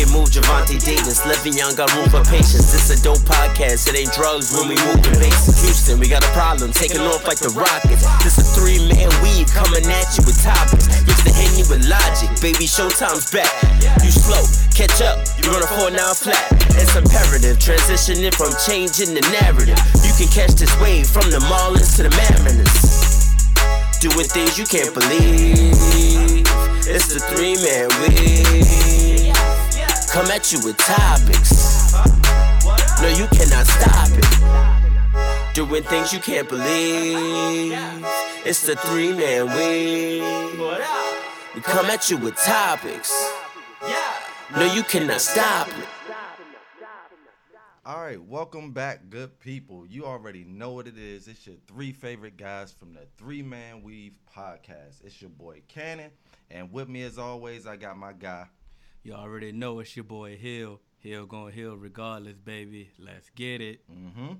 it move, Javante Davis. Levin Young got room for patience. This a dope podcast, it ain't drugs when we move the bases. Houston, we got a problem, taking off like the Rockets. This a three man weave coming at you with topics. Used to you with logic, baby, showtime's back. You slow, catch up, you run a 4 now flat. It's imperative, transitioning from changing the narrative. You can catch this wave from the Marlins to the Mariners. Doing things you can't believe. It's the three man weave. Come at you with topics. No, you cannot stop it. Doing things you can't believe. It's the three man weave. We come at you with topics. No, you cannot stop it. All right, welcome back, good people. You already know what it is. It's your three favorite guys from the Three Man Weave podcast. It's your boy Cannon, and with me as always, I got my guy. You already know it's your boy Hill. Hill going Hill regardless, baby. Let's get it. Mm-hmm.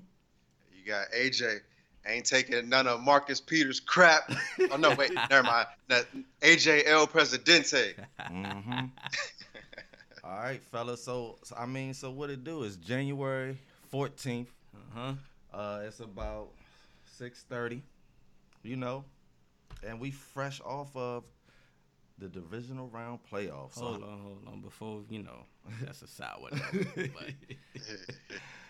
You got AJ. Ain't taking none of Marcus Peters crap. oh no, wait, never mind. That AJ El Presidente. Mm-hmm. All right, fellas. So, so I mean, so what it do is January fourteenth. Uh-huh. Uh, it's about six thirty. You know, and we fresh off of the divisional round playoffs. So- Hold on, hold on. Before you know, that's a sour note. But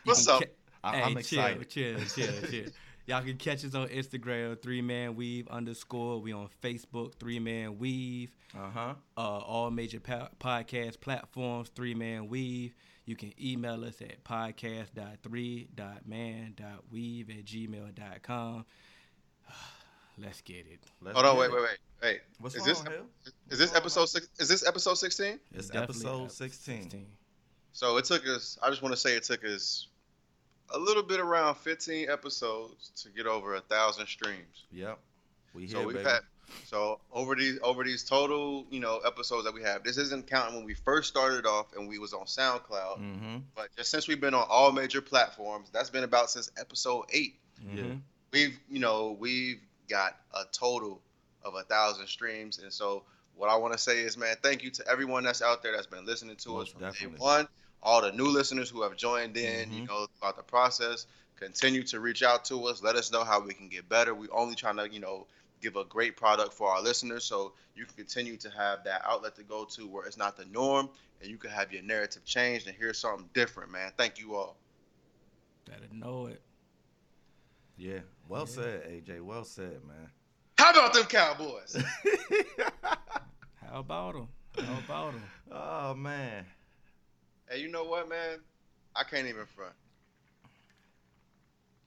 What's up? ca- I- hey, I'm chill, excited. Chill, chill, chill. Y'all can catch us on Instagram, three man weave underscore. We on Facebook, three man weave. Uh-huh. Uh, all major po- podcast platforms, three man weave. You can email us at podcast.3.man.weave at gmail.com. Let's get it. Let's Hold on, wait, it. wait, wait, wait. What's is wrong, this Hill? is this episode six? Is this episode sixteen? It's episode ep- 16. So it took us. I just want to say it took us a little bit around fifteen episodes to get over a thousand streams. Yep. We So here, we've baby. had so over these over these total you know episodes that we have. This isn't counting when we first started off and we was on SoundCloud. mm-hmm. But just since we've been on all major platforms, that's been about since episode eight. Yeah. Mhm. We've you know we've got a total of a thousand streams, and so what I want to say is, man, thank you to everyone that's out there that's been listening to Most us from definitely. day one. All the new listeners who have joined in, you Mhm. know, throughout the process, continue to reach out to us. Let us know how we can get better. We're only trying to, you know, give a great product for our listeners, so you can continue to have that outlet to go to where it's not the norm, and you can have your narrative changed and hear something different, man. Thank you all. Better know it. Yeah. Well Yeah. said, AJ. Well said, man. How about them Cowboys? How about them? How about them? oh man. Hey, you know what, man? I can't even front.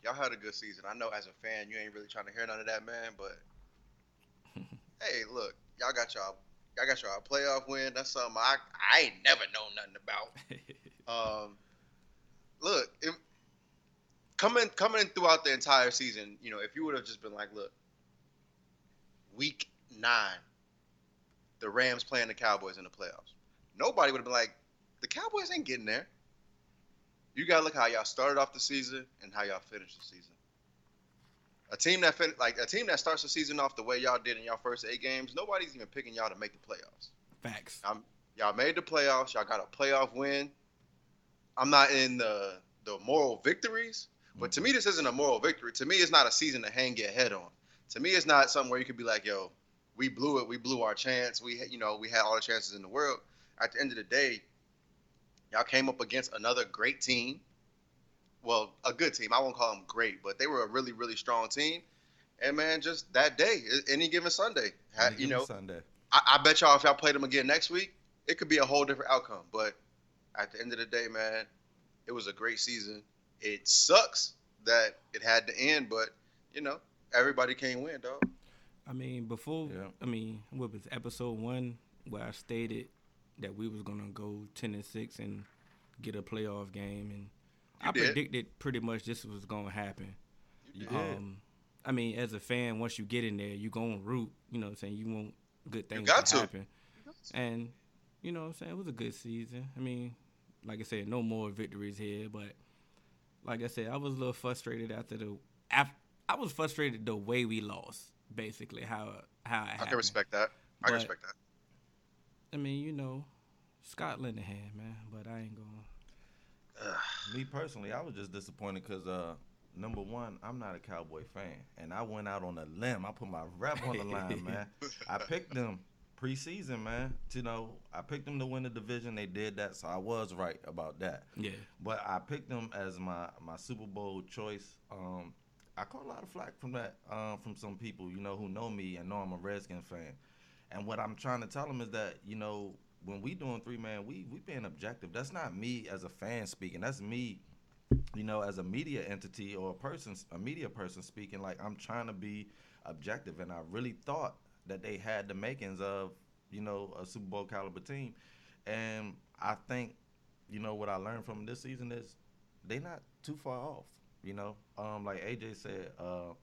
Y'all had a good season. I know as a fan, you ain't really trying to hear none of that, man. But hey, look, y'all got y'all, y'all got y'all a playoff win. That's something I, I ain't never known nothing about. Um, look, if, coming coming throughout the entire season, you know, if you would have just been like, look, week nine, the Rams playing the Cowboys in the playoffs, nobody would have been like, the Cowboys ain't getting there. You gotta look how y'all started off the season and how y'all finished the season. A team that fin- like a team that starts the season off the way y'all did in y'all first eight games, nobody's even picking y'all to make the playoffs. Facts. Um, y'all made the playoffs. Y'all got a playoff win. I'm not in the the moral victories, but to me, this isn't a moral victory. To me, it's not a season to hang your head on. To me, it's not something where you could be like, "Yo, we blew it. We blew our chance. We, you know, we had all the chances in the world." At the end of the day, y'all came up against another great team. Well, a good team. I won't call them great, but they were a really, really strong team. And man, just that day, any given Sunday, Any you know, Sunday. I, I bet y'all if y'all played them again next week, it could be a whole different outcome. But at the end of the day, man, it was a great season. It sucks that it had to end, but you know, everybody can't win, dog. I mean, before Yeah. I mean, what was episode one where I stated that we was gonna go ten and six and get a playoff game, and You I did. predicted pretty much this was gonna happen. You did. Um, I mean, as a fan, once you get in there, you gonna root. You know, what I'm saying you want good things got to to. happen, and you know, what I'm saying it was a good season. I mean, like I said, no more victories here, but like I said, I was a little frustrated after the. Af- I was frustrated the way we lost, basically how how it I happened. can respect that. I can But- respect that. I mean, you know, Scott Linehan, man. But I ain't going. Me personally, I was just disappointed because uh, number one, I'm not a Cowboy fan, and I went out on a limb. I put my rep on the line, man. I picked them preseason, man. You know, I picked them to win the division. They did that, so I was right about that. Yeah. But I picked them as my my Super Bowl choice. Um, I caught a lot of flack from that um, from some people, you know, who know me and know I'm a Redskin fan. And what I'm trying to tell them is that you know when we doing three man, we we being objective. That's not me as a fan speaking. That's me, you know, as a media entity or a person, a media person speaking. Like I'm trying to be objective, and I really thought that they had the makings of, you know, a Super Bowl caliber team. And I think, you know, what I learned from this season is they're not too far off. You know, um, like AJ said, uh,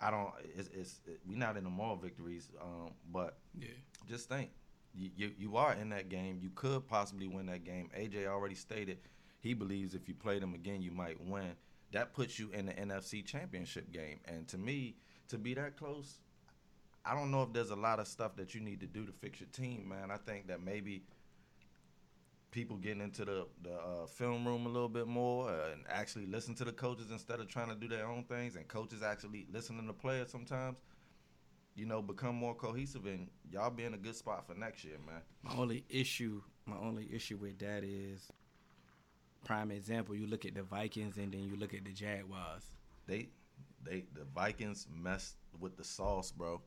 I don't. It's, it's it, we not in the moral victories, um, but Yeah. just think, you, you you are in that game. You could possibly win that game. AJ already stated he believes if you play them again, you might win. That puts you in the NFC Championship game. And to me, to be that close, I don't know if there's a lot of stuff that you need to do to fix your team, man. I think that maybe people getting into the the uh, film room a little bit more uh, and actually listen to the coaches instead of trying to do their own things, and coaches actually listening to players sometimes. You know, become more cohesive, and y'all be in a good spot for next year, man. My only issue, my only issue with that is, prime example. You look at the Vikings and then you look at the Jaguars. They, they, the Vikings messed with the sauce, bro.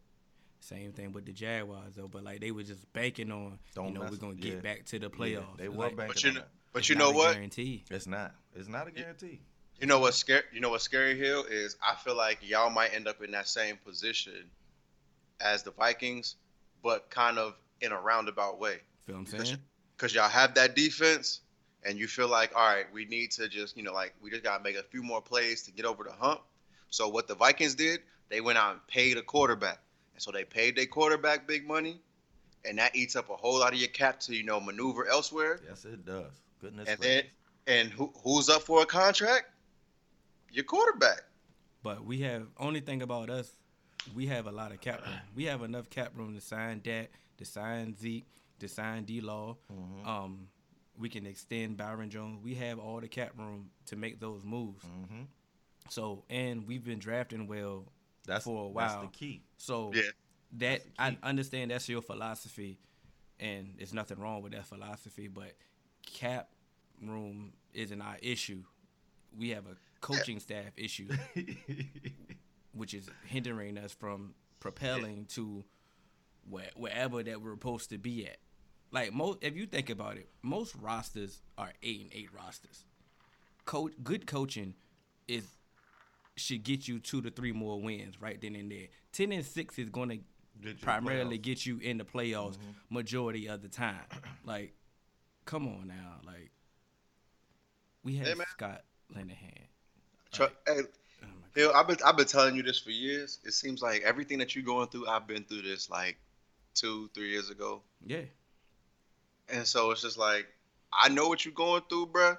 Same thing with the Jaguars though, but like they were just banking on, Don't you know, we're gonna yeah. get back to the Yeah, playoffs. they It's were like, banking But you on know, that. but it's you not know a what? Guarantee. It's not. It's not a guarantee. You know what's scary? You know what's scary, Hill is I feel like y'all might end up in that same position as the Vikings, but kind of in a roundabout way. Feel what I'm saying? Because y'all have that defense, and you feel like, all right, we need to just, you know, like we just gotta make a few more plays to get over the hump. So what the Vikings did, they went out and paid a quarterback, and so they paid their quarterback big money, and that eats up a whole lot of your cap to, you know, maneuver elsewhere. Yes, it does. Goodness And gracious. then, and who, who's up for a contract? Your quarterback. But we have only thing about us, we have a lot of cap room. We have enough cap room to sign that, to sign Zeke, to sign D Law. Mhm. Um, we can extend Byron Jones. We have all the cap room to make those moves. Mhm. So and we've been drafting well That's for a while. That's the key. So Yeah. that That's the I understand that's your philosophy, and there's nothing wrong with that philosophy. But cap room isn't our issue. We have a coaching staff issue, which is hindering us from propelling to where, wherever that we're supposed to be at. Like most, if you think about it, most rosters are eight and eight rosters. Coach, good coaching is should get you two to three more wins right then and there. Ten and six is going to primarily playoffs. get you in the playoffs mm-hmm. majority of the time. Like, come on now, like we have Hey. Scott Linehan. Tru- Hey, Oh I've been I've been telling you this for years. It seems like everything that you're going through, I've been through this like two, three years ago, Yeah, and so it's just like I know what you're going through, bruh.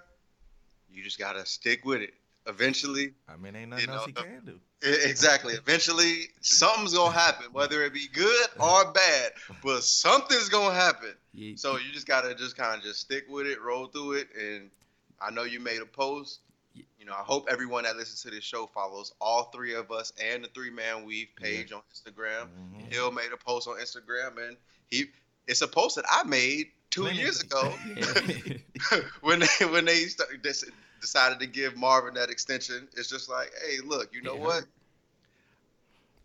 You just gotta stick with it. Eventually, I mean, ain't nothing You else he can do. exactly. Eventually, something's gonna happen, whether it be good or bad, but something's gonna happen. yeah. So you just gotta just kind of just stick with it, roll through it, and I know you made a post. You know, I hope everyone that listens to this show follows all three of us and the Three Man Weave page on Instagram. Mhm. Hill made a post on Instagram, and he it's a post that I made two Plenty. years ago when they when they started. Decided to give Marvin that extension. It's just like, hey, look, you know It what?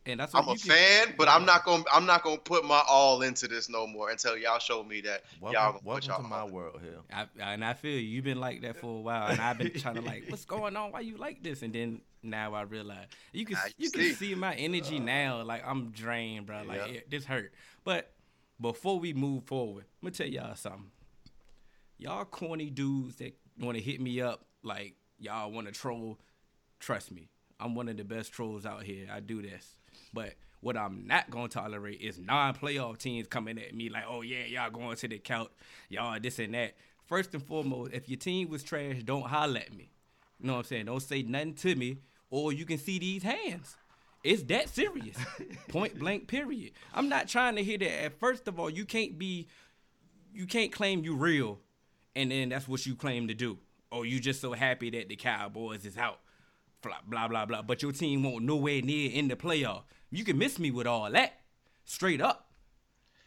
and that's what I'm a can- fan, but I'm not gonna I'm not gonna put my all into this no more until y'all show me that y'all Welcome, gonna put welcome y'all to my world here. I, and I feel you. You've been like that for a while, and I've been trying to like, what's going on? Why you like this? And then now I realize you can you you can see. see my energy uh. now. Like I'm drained, bro. Like Yeah. it, this hurt. But before we move forward, I'm gonna tell y'all something. Y'all corny dudes that want to hit me up, like y'all want to troll. Trust me, I'm one of the best trolls out here. I do this, but. What I'm not gonna tolerate is non-playoff teams coming at me like, "Oh yeah, y'all going to the couch, y'all this and that." First and foremost, if your team was trash, don't holler at me. You know what I'm saying? Don't say nothing to me, or you can see these hands. It's that serious. Point blank, period. I'm not trying to hear that. At First of all, you can't be you can't claim you real, and then that's what you claim to do. Or you just so happy that the Cowboys is out, blah blah blah blah. But your team won't nowhere near in the playoff. You can miss me with all that, straight up.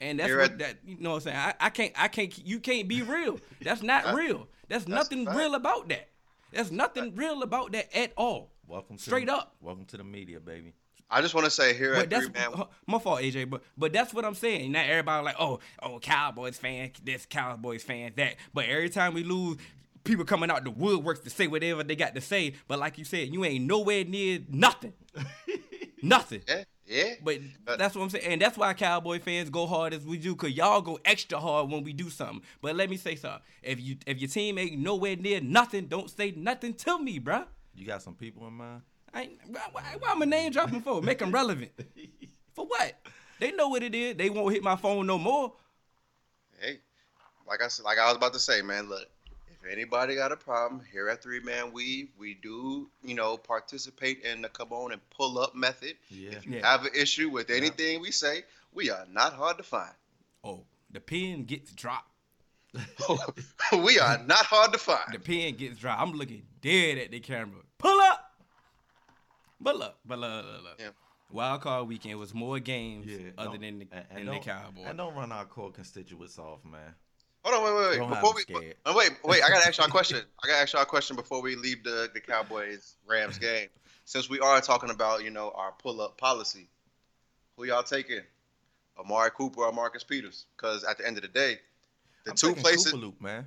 And that's Here what at- that you know what I'm saying. I, I can't I can't you can't be real. That's not real. That's, nothing fact. real about that. There's nothing real about that at all. Welcome to Straight the, up. Welcome to the media, baby. I just want to say here But at that's Three Man, my fault, AJ. But but that's what I'm saying. Not everybody like, oh, oh, Cowboys fan, this Cowboys fan, that. But every time we lose, people coming out the woodworks to say whatever they got to say. But like you said, you ain't nowhere near nothing, nothing. yeah, yeah. But that's what I'm saying, and that's why Cowboy fans go hard as we do, cause y'all go extra hard when we do something. But let me say something: if you if your team ain't nowhere near nothing, don't say nothing to me, bruh. You got some people in mind? I ain't, why, why, why am I name dropping for? Make them relevant. For what? They know what it is. They won't hit my phone no more. hey, like I said, like I was about to say, man. Look, if anybody got a problem here at Three Man Weave, we do, you know, participate in the come on and pull up method. Yeah. If you Yeah. have an issue with anything we say, we are not hard to find. Oh, the pen gets dropped. we are not hard to find. The find. pen gets dropped. I'm looking dead at the camera. Pull up. But look, but look, look, look. Yeah. Wild card weekend was more games Yeah. other than the, and- and than the don't- Cowboys. And don't run our core constituents off, man. Hold on, wait, wait, wait. Before we uh, wait, wait, I gotta ask y'all a question. I gotta ask y'all a question before we leave the the Cowboys Rams game. Since we are talking about you know our pull up policy, who y'all taking? Amari Cooper or Marcus Peters? Because at the end of the day, the I'm two places Koopaloop, man.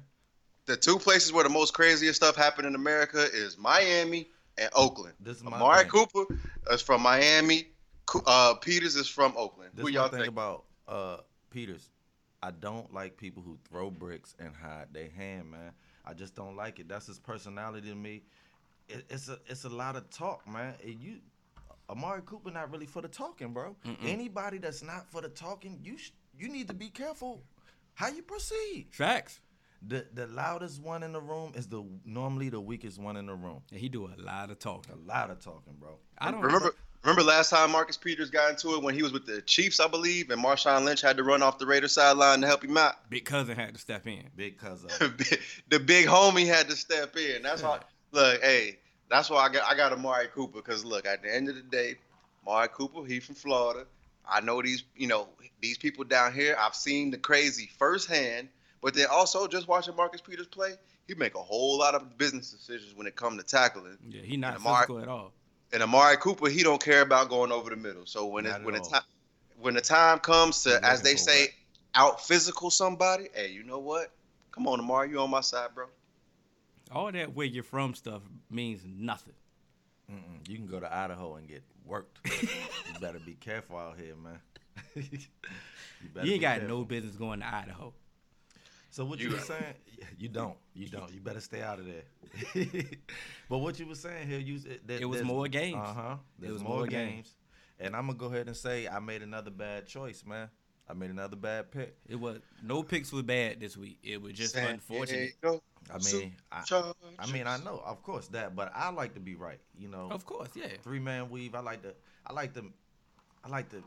the two places where the most craziest stuff happened in America is Miami and Oakland. This is my Amari. Cooper is from Miami. Uh, Peters is from Oakland. This Who y'all think? about uh Peters. I don't like people who throw bricks and hide their hand, man. I just don't like it. That's his personality to me. It, it's a it's a lot of talk, man. And you, Amari Cooper, not really for the talking, bro. Anybody that's not for the talking, you sh- you need to be careful how you proceed. Facts. The the loudest one in the room is the normally the weakest one in the room. And he do a lot of talking. A lot of talking, bro. I don't Remember, remember last time Marcus Peters got into it when he was with the Chiefs, I believe, and Marshawn Lynch had to run off the Raiders sideline to help him out. Big cousin had to step in. Because of the big homie had to step in. That's why. Look, hey, that's why I got I got Amari Cooper because look, at the end of the day, Amari Cooper, he from Florida. I know these, you know, these people down here. I've seen the crazy firsthand, but then also just watching Marcus Peters play, he make a whole lot of business decisions when it comes to tackling. Yeah, he not And Amari- physical at all. And Amari Cooper, he don't care about going over the middle. So when Not it when the time when the time comes to, He's as they say, what? out physical somebody, hey, you know what? Come on, Amari, you on my side, bro. All that where you're from stuff means nothing. Mm-mm. You can go to Idaho and get worked. you better be careful out here, man. you, You ain't got careful. no business going to Idaho. So what you, You- were saying? You don't. You don't. You better stay out of there. but what you were saying here, you that It was more games. Uh-huh. There's was more, more games. games. And I'm gonna go ahead and say I made another bad choice, man. I made another bad pick. It was no picks were bad this week. It was just San unfortunate. Diego I mean, I, I mean, I know, of course that, but I like to be right. You know, Of course, yeah. three man weave. I like to. I like to. I like to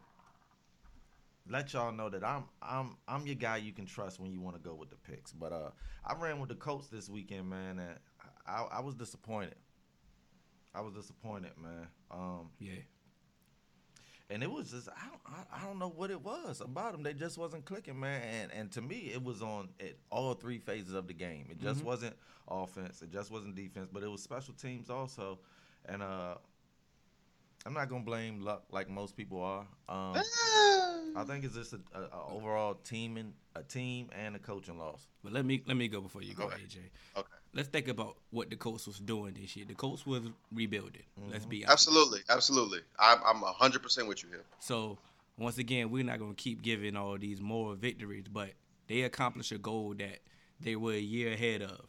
let y'all know that I'm I'm I'm your guy you can trust when you want to go with the picks. But uh, I ran with the Colts this weekend, man, and I, I was disappointed. I was disappointed, man. Um, Yeah. and it was just I don't I, I don't know what it was about them. They just wasn't clicking, man. And and to me, it was on at all three phases of the game. It just wasn't offense. It just wasn't defense. But it was special teams also. And uh, I'm not gonna blame luck like most people are. Um, I think it's just a, a, a overall team and a team and a coaching loss. But let me let me go before you go, Okay. AJ. Okay. Let's think about what the Colts was doing this year. The Colts was rebuilding. Let's Mm-hmm. be honest. Absolutely, absolutely. I'm I'm hundred percent with you here. So once again, we're not gonna keep giving all these more victories, but they accomplished a goal that they were a year ahead of.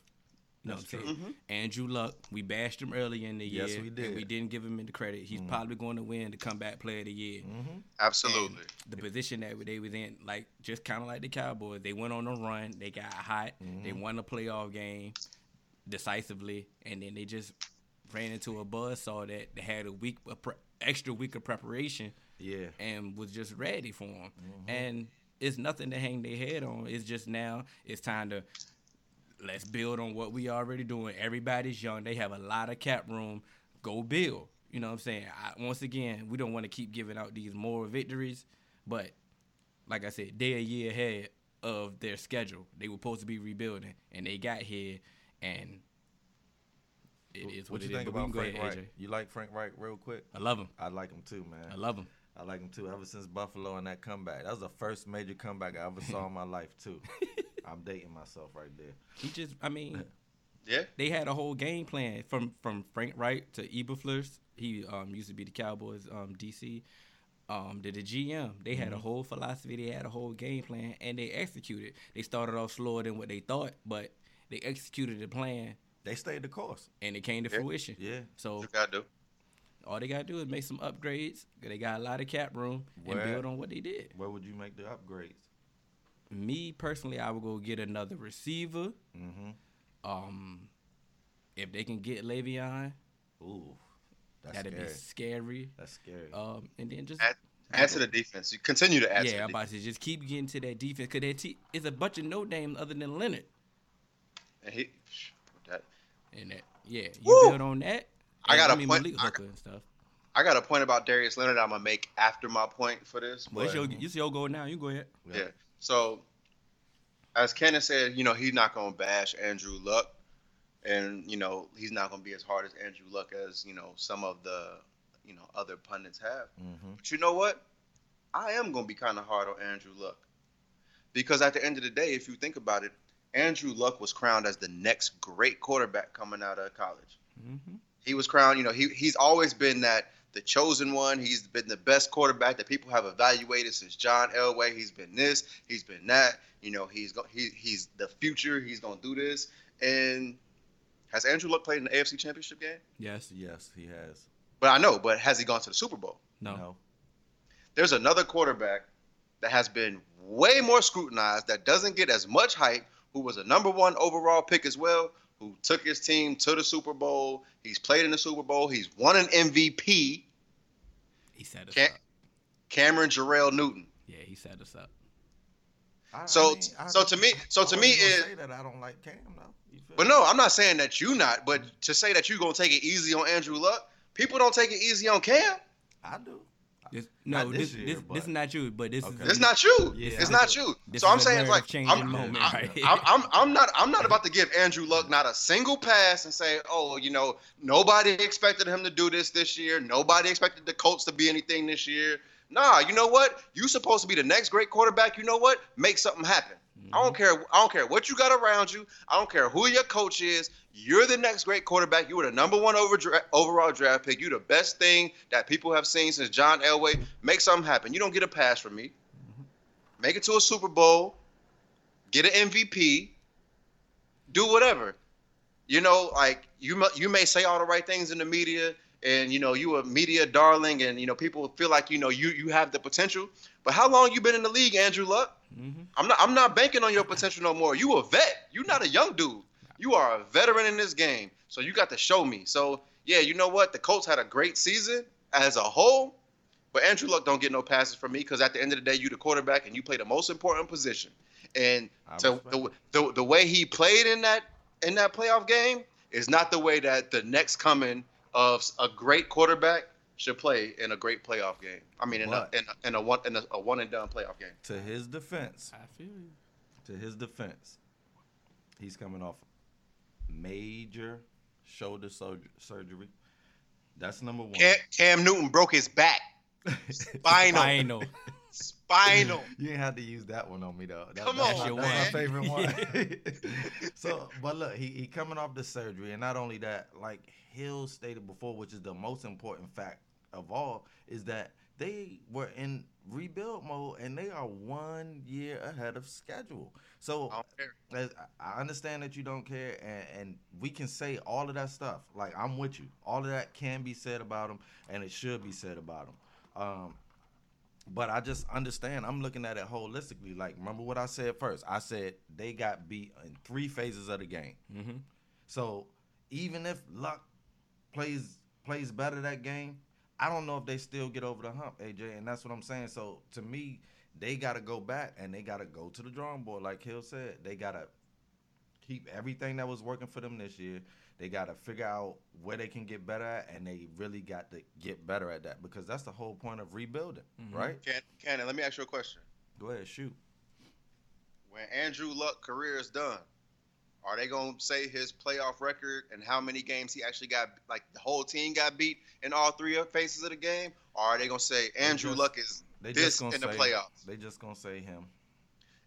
You know That's what I'm saying? Andrew Luck, we bashed him early in the Yes, year. we And did. we didn't give him the credit. He's mm-hmm. probably going to win the comeback player of the year. Mm-hmm. Absolutely. the position that they was in, like just kind of like the Cowboys, they went on a run, they got hot, they mm-hmm. won a playoff game decisively, and then they just ran into a buzz saw that they had a week, a pre- extra week of preparation, Yeah. and was just ready for them. And it's nothing to hang their head on. It's just now it's time to let's build on what we already doing. Everybody's young. They have a lot of cap room. Go build. You know what I'm saying? I, once again, we don't want to keep giving out these more victories, but like I said, they're a year ahead of their schedule. They were supposed to be rebuilding, and they got here, and it is what, what you is. think we about Frank ahead, Reich? AJ. You like Frank Reich real quick? I love him. I like him too, man. I love him. I like him too. Ever since Buffalo and that comeback, that was the first major comeback I ever saw in my life too. I'm dating myself right there. He just, I mean, Yeah. they had a whole game plan from from Frank Reich to Eberflus. He um, used to be the Cowboys um, DC. Um, to the GM, they had a whole philosophy. They had a whole game plan, and they executed. They started off slower than what they thought, but they executed the plan, They stayed the course. and it came to Yeah. fruition. Yeah. So You gotta do. all they gotta do is make some upgrades. They got a lot of cap room and build on what they did. Where would you make the upgrades? Me personally, I would go get another receiver. Mm-hmm. Um, if they can get Le'Veon, Ooh, that's that'd scary. be scary. That's scary. Um, and then just Add, add to the defense. You continue to add to yeah, the I'm defense. about to just keep getting to that defense because that te- it's a bunch of no names other than Leonard. And he, that, And that yeah, you Woo! build on that. I got a mean, point- I- Hooker and stuff. I got a point about Darius Leonard I'm gonna make after my point for this. Well, it's but- your, it's your goal now. You go ahead. Yeah. So, as Kenneth said, you know, he's not going to bash Andrew Luck. And, you know, he's not going to be as hard as Andrew Luck as, you know, some of the, you know, other pundits have. Mm-hmm. But you know what? I am going to be kind of hard on Andrew Luck. Because at the end of the day, if you think about it, Andrew Luck was crowned as the next great quarterback coming out of college. Mm-hmm. He was crowned, you know, he, he's always been that the chosen one. He's been the best quarterback that people have evaluated since John Elway. He's been this, he's been that. You know, he's go, he, he's the future. He's gonna do this. And has Andrew Luck played in the AFC Championship game? Yes. Yes, he has. But I know. But has he gone to the Super Bowl? No. There's another quarterback that has been way more scrutinized that doesn't get as much hype. Who was a number one overall pick as well? Who took his team to the Super Bowl? He's played in the Super Bowl. He's won an MVP. He set us Can't- up. Cameron Jerrell Newton. Yeah, he set us up. I, So- I mean, I- so to me- so I to me wasn't is- that I don't like Cam though. But no, I'm not saying that you not. But to say that you're gonna take it easy on Andrew Luck, people don't take it easy on Cam. I do. This, Not no, this this year, this, this is not you, but this Okay. is It's not you. Yeah. it's not you. This so I'm saying it's like narrative-changing I'm, moment I'm, right. I'm, I'm, I'm not I'm not about to give Andrew Luck not a single pass and say, oh, you know, nobody expected him to do this this year. Nobody expected the Colts to be anything this year. Nah, you know what? You supposed to be the next great quarterback. You know what? Make something happen. I don't mm-hmm. care. I don't care what you got around you. I don't care who your coach is. You're the next great quarterback. You were the number one over, overall draft pick. You're the best thing that people have seen since John Elway. Make something happen. You don't get a pass from me. Mm-hmm. Make it to a Super Bowl. Get an MVP. Do whatever. You know, like you you may say all the right things in the media, and you know you a media darling, and you know people feel like you know you you have the potential. But how long you been in the league, Andrew Luck? Hmm I'm not I'm not banking on your potential no more. You a vet. You're not a young dude. You are a veteran in this game. So you got to show me. So yeah, you know what? The Colts had a great season as a whole, but Andrew Luck don't get no passes from me because at the end of the day, you the quarterback and you play the most important position. And so the, the the way he played in that in that playoff game is not the way that the next coming of a great quarterback should play in a great playoff game. I mean, in a, in a, in a one in a, a one and done playoff game. To his defense, I feel you. to his defense, he's coming off major shoulder surgery. That's number one. Cam, Cam Newton broke his back. Spinal. Final. Spinal. You ain't had to use that one on me though. That, Come that's on, my, man. that's my favorite one. so, but look, he, he coming off the surgery, and not only that, like Hill stated before, which is the most important fact of all, is that they were in rebuild mode and they are one year ahead of schedule. So I don't care. as- I understand that you don't care, and, and we can say all of that stuff. Like I'm with you. All of that can be said about them, and it should be said about them. Um, but I just understand. I'm looking at it holistically. Like, remember what I said first? I said they got beat in three phases of the game. hmm So even if Luck plays plays better that game, I don't know if they still get over the hump, AJ. And that's what I'm saying. So to me, they got to go back and they got to go to the drawing board. Like Hill said, they got to keep everything that was working for them this year. They got to figure out where they can get better at, and they really got to get better at that because that's the whole point of rebuilding, mm-hmm. right? Can, Cannon, let me ask you a question. Go ahead, shoot. When Andrew Luck career is done, are they gonna say his playoff record and how many games he actually got? Like the whole team got beat in all three phases of the game, or are they gonna say Andrew just- Luck is this in the say, playoffs? They just gonna say him.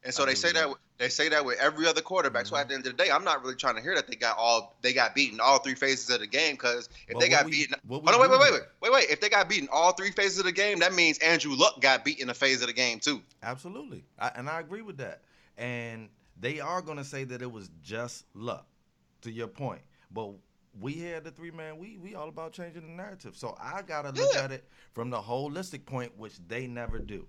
And so I they say that that. with- they say that with every other quarterback. So Mhm. at the end of the day, I'm not really trying to hear that they got all they got beaten all three phases of the game because if they got we- beaten, hold on, wait, wait, wait, wait, wait, wait. If they got beaten all three phases of the game, that means Andrew Luck got beat in a phase of the game too. Absolutely, I, and I agree with that. And they are going to say that it was just luck, to your point. But we had the three man, we we all about changing the narrative. So I gotta look Yeah. at it from the holistic point, which they never do.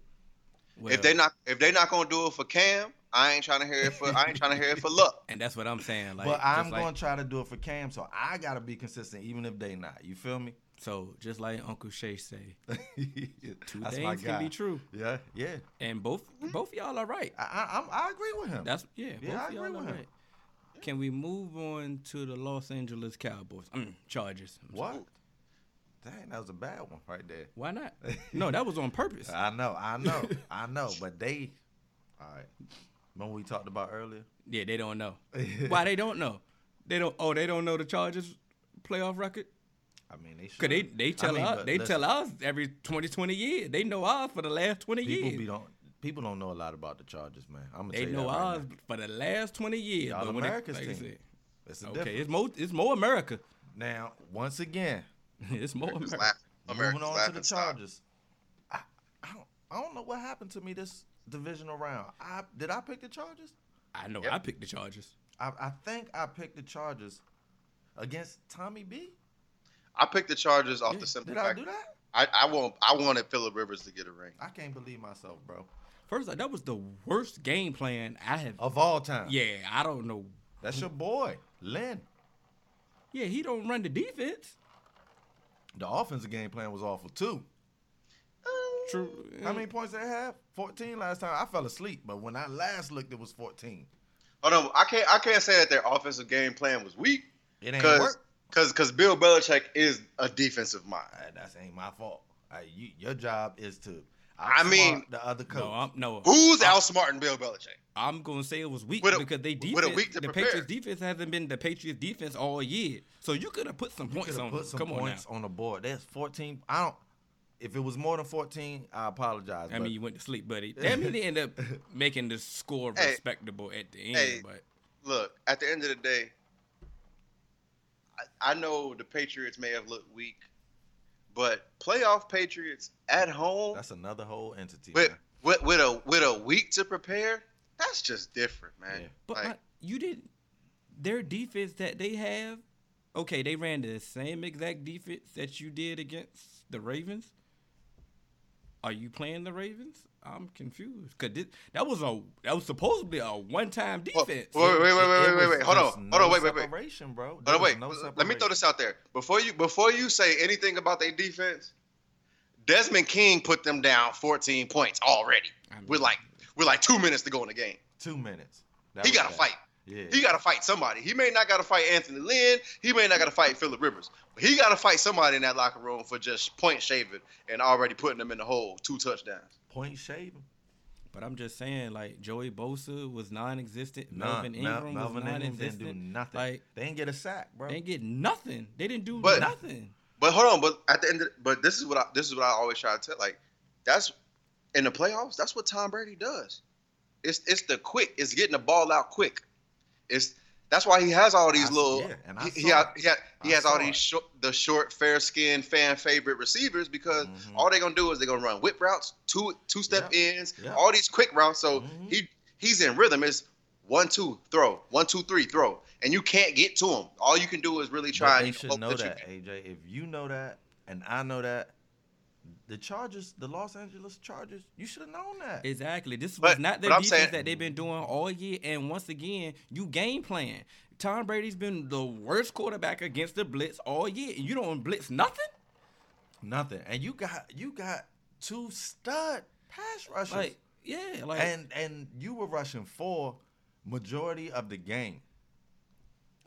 Well, if they not if they not gonna do it for Cam, I ain't trying to hear it for I ain't trying to hear it for Luck. and that's what I'm saying. Like, but I'm like- going to try to do it for Cam, so I gotta be consistent, even if they not. You feel me? So just like Uncle Shay say, two things can be true, Yeah, yeah. and both both y'all are right. I I, I'm- agree with him. That's yeah. Yeah, both I of y'all agree with him. right. Can we move on to the Los Angeles Cowboys? Mm, Chargers. I'm sorry. what? Dang, that was a bad one right there. Why not? No, that was on purpose. I know, I know, I know, but they. All right. Remember we talked about earlier? Yeah, they don't know. Why they don't know? They don't. Oh, they don't know the Chargers playoff record. I mean, they should. Cause they they tell mean, us they listen, tell us every 20, 20 years. They know us for the last twenty people years. be don't people don't know a lot about the Chargers, man. I'm gonna they tell you know that right ours now. for the last twenty years. Y'all but when America's it, like team. said, It's okay, difference. it's more it's more America. Now, once again, it's more America's America. laugh- America's moving on to the stock. Chargers. I, I don't I don't know what happened to me this divisional round. I did I pick the Chargers? I know Yep. I picked the Chargers. I, I think I picked the Chargers against Tommy B. I picked the Chargers off Yeah, the simple Did I do that? I, I want I wanted Philip Rivers to get a ring. I can't believe myself, bro. First, like, that was the worst game plan I have. Of all time. Yeah, I don't know. That's your boy, Lynn. Yeah, he don't run the defense. The offensive game plan was awful too. Uh, True. How many points they have? 14 last time. I fell asleep, but when I last looked, it was 14. Hold on, I can't I can't say that their offensive game plan was weak It ain't because work. because Bill Belichick is a defensive mind. Uh, That ain't my fault. Uh, you, your job is to. I mean- the other coach. No, I'm, no. Who's I'm, outsmarting Bill Belichick? I'm gonna say it was weak With a- because they with a defense. week to the prepare. Patriots defense hasn't been the Patriots defense all year. So you could have put some you points on. put some Come points on on, the board. That's 14. I don't. If it was more than 14, I apologize. I but mean, you went to sleep, buddy. That mean they end up making the score Hey. respectable at the end. Hey. But Look, at the end of the day, I, I know the Patriots may have looked weak, but playoff Patriots at home that's another whole entity. with, with with a with a week to prepare, that's just different, man. Yeah. but Like, I- you didn't. Their defense that they have, okay, they ran the same exact defense that you did against the Ravens. Are you playing the Ravens? I'm confused because that was a that was supposedly a one time defense. well, wait, wait, It- wait, it wait, wait, was wait. Hold on, just hold on, wait, wait, wait. Separation, bro. Hold on, wait. no let me throw this out there before you before you say anything about their defense. Desmond King put them down 14 points already I mean- with like with like two minutes to go in the game. Two minutes. That He got to fight. Yeah. He got to fight somebody. He may not got to fight Anthony Lynn. He may not got to fight Philip Rivers. But he got to fight somebody in that locker room for just point shaving and already putting them in the hole. Two touchdowns. Point shaving. But I'm just saying, like Joey Bosa was non-existent. None. Melvin Mel- Ingram Melvin was Ingram didn't do nothing. Like they didn't get a sack, bro. they didn't get nothing. They didn't do But- nothing. But hold on. But at the end, of, but this is what I, this is what I always try to tell. Like that's in the playoffs. That's what Tom Brady does. It's it's the quick. It's getting the ball out quick. It's that's why he has all these I- little. yeah, and I he, saw he, it. he, ha- he I has all these short, the short, fair skinned fan favorite receivers because Mhm. all they're gonna do is they're gonna run whip routes, two two step Yep. ins, Yep. all these quick routes. So Mhm. he he's in rhythm. It's one two throw, one two three throw, and you can't get to him. All you can do is really But try. they and should hope know you that, AJ. If you know that, and I know that, the Chargers, the Los Angeles Chargers, you should have known that. Exactly. This But- was not the defense saying- that they've been doing all year. And once again, you game plan. Tom Brady's been the worst quarterback against the blitz all year. You don't blitz nothing. Nothing. And you got you got two stud pass rushers. Like Yeah, like and and you were rushing four majority of the game.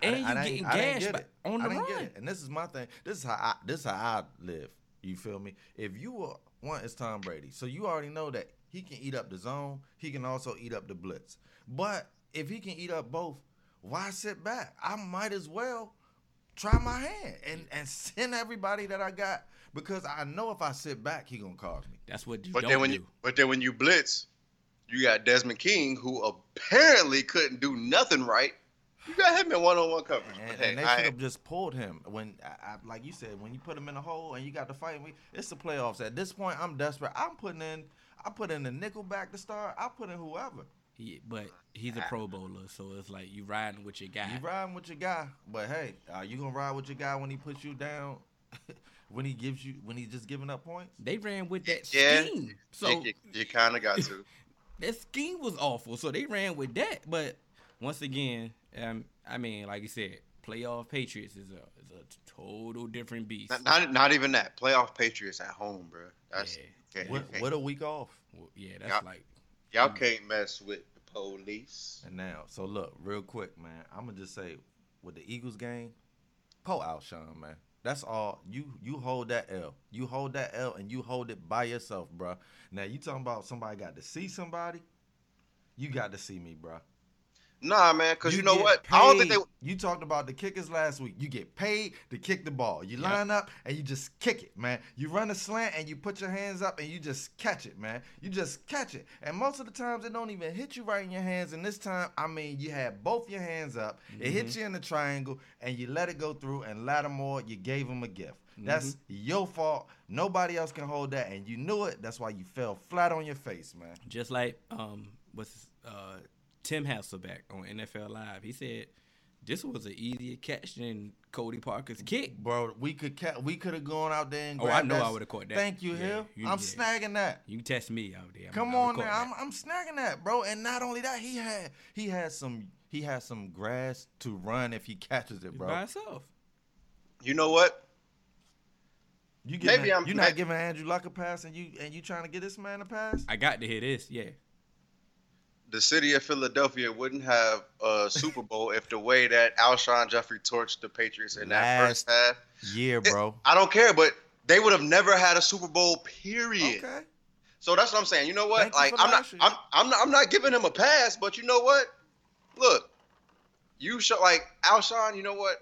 And I, you I didn't- getting I gashed get by- it. on I the didn't get run. it. And this is my thing. This is how I this is how I live. You feel me? If you were one, it's Tom Brady. So you already know that he can eat up the zone. He can also eat up the blitz. But if he can eat up both, why sit back? I might as well try my hand and and send everybody that I got because I know if I sit back, he gonna cause me. that's what you But don't then when do. you but then when you blitz, you got Desmond King who apparently couldn't do nothing right. You got him in one on one coverage. And, hey, and they I- should have just pulled him when, I, I, like you said, when you put him in a hole and you got to fight. We, it's the playoffs. At this point, I'm desperate. I'm putting in, I put in the nickel back to start. I put in whoever. He, but he's a Pro Bowler, so it's like you riding with your guy. You riding with your guy, but hey, are you gonna ride with your guy when he puts you down? when he gives you, when he's just giving up points? They ran with that Yeah. scheme, so you, you, kind of got to. that scheme was awful. So they ran with that. But once again, um, I mean, like you said, playoff Patriots is a is a total different beast. Not, not, not even that. Playoff Patriots at home, bro. That's Yeah. okay, What, okay. what a week off. Well, yeah, that's Yeah. like y'all can't mess with the police. And now, so look, real quick, man. I'm gonna just say, with the Eagles game, pull Alshon, man. That's all. You you hold that L. You hold that L, and you hold it by yourself, bruh. Now you talking about somebody got to see somebody. You got to see me, bruh. Nah, man, because you, know get what? I don't think they. You talked about the kickers last week. You get paid to kick the ball. You Yep. line up and you just kick it, man. You run a slant and you put your hands up and you just catch it, man. You just catch it. And most of the times it don't even hit you right in your hands. And this time, I mean, you had both your hands up. It hit Mm-hmm. you in the triangle and you let it go through. And Lattimore, you gave him a gift. That's Mm-hmm. your fault. Nobody else can hold that, and you knew it. That's why you fell flat on your face, man. just like um what's uh Tim Hasselbeck on NFL Live. He said this was an easier catch than Cody Parkey's kick. Bro, we could ca- we could have gone out there and Oh, I grabbed know I would've caught that. Thank you, Yeah, Hill. you- I'm yeah. snagging that. You can test me out there. Come I on would've now, I'm. I'm snagging that, bro. And not only that, he had he had some he had some grass to run if he catches it, bro. by himself. You know what? You giving, Maybe I'm- you're not may- giving Andrew Luck a pass, and you and you trying to get this man a pass? I got to hear this. Yeah. The city of Philadelphia wouldn't have a Super Bowl if the way that Alshon Jeffery torched the Patriots in that first half. Yeah, bro. I don't care, but they would have never had a Super Bowl. Period. Okay. So that's what I'm saying. You know what? Thank like I'm not. I'm, I'm not, I'm not giving him a pass. But you know what? Look, you show like Alshon. You know what?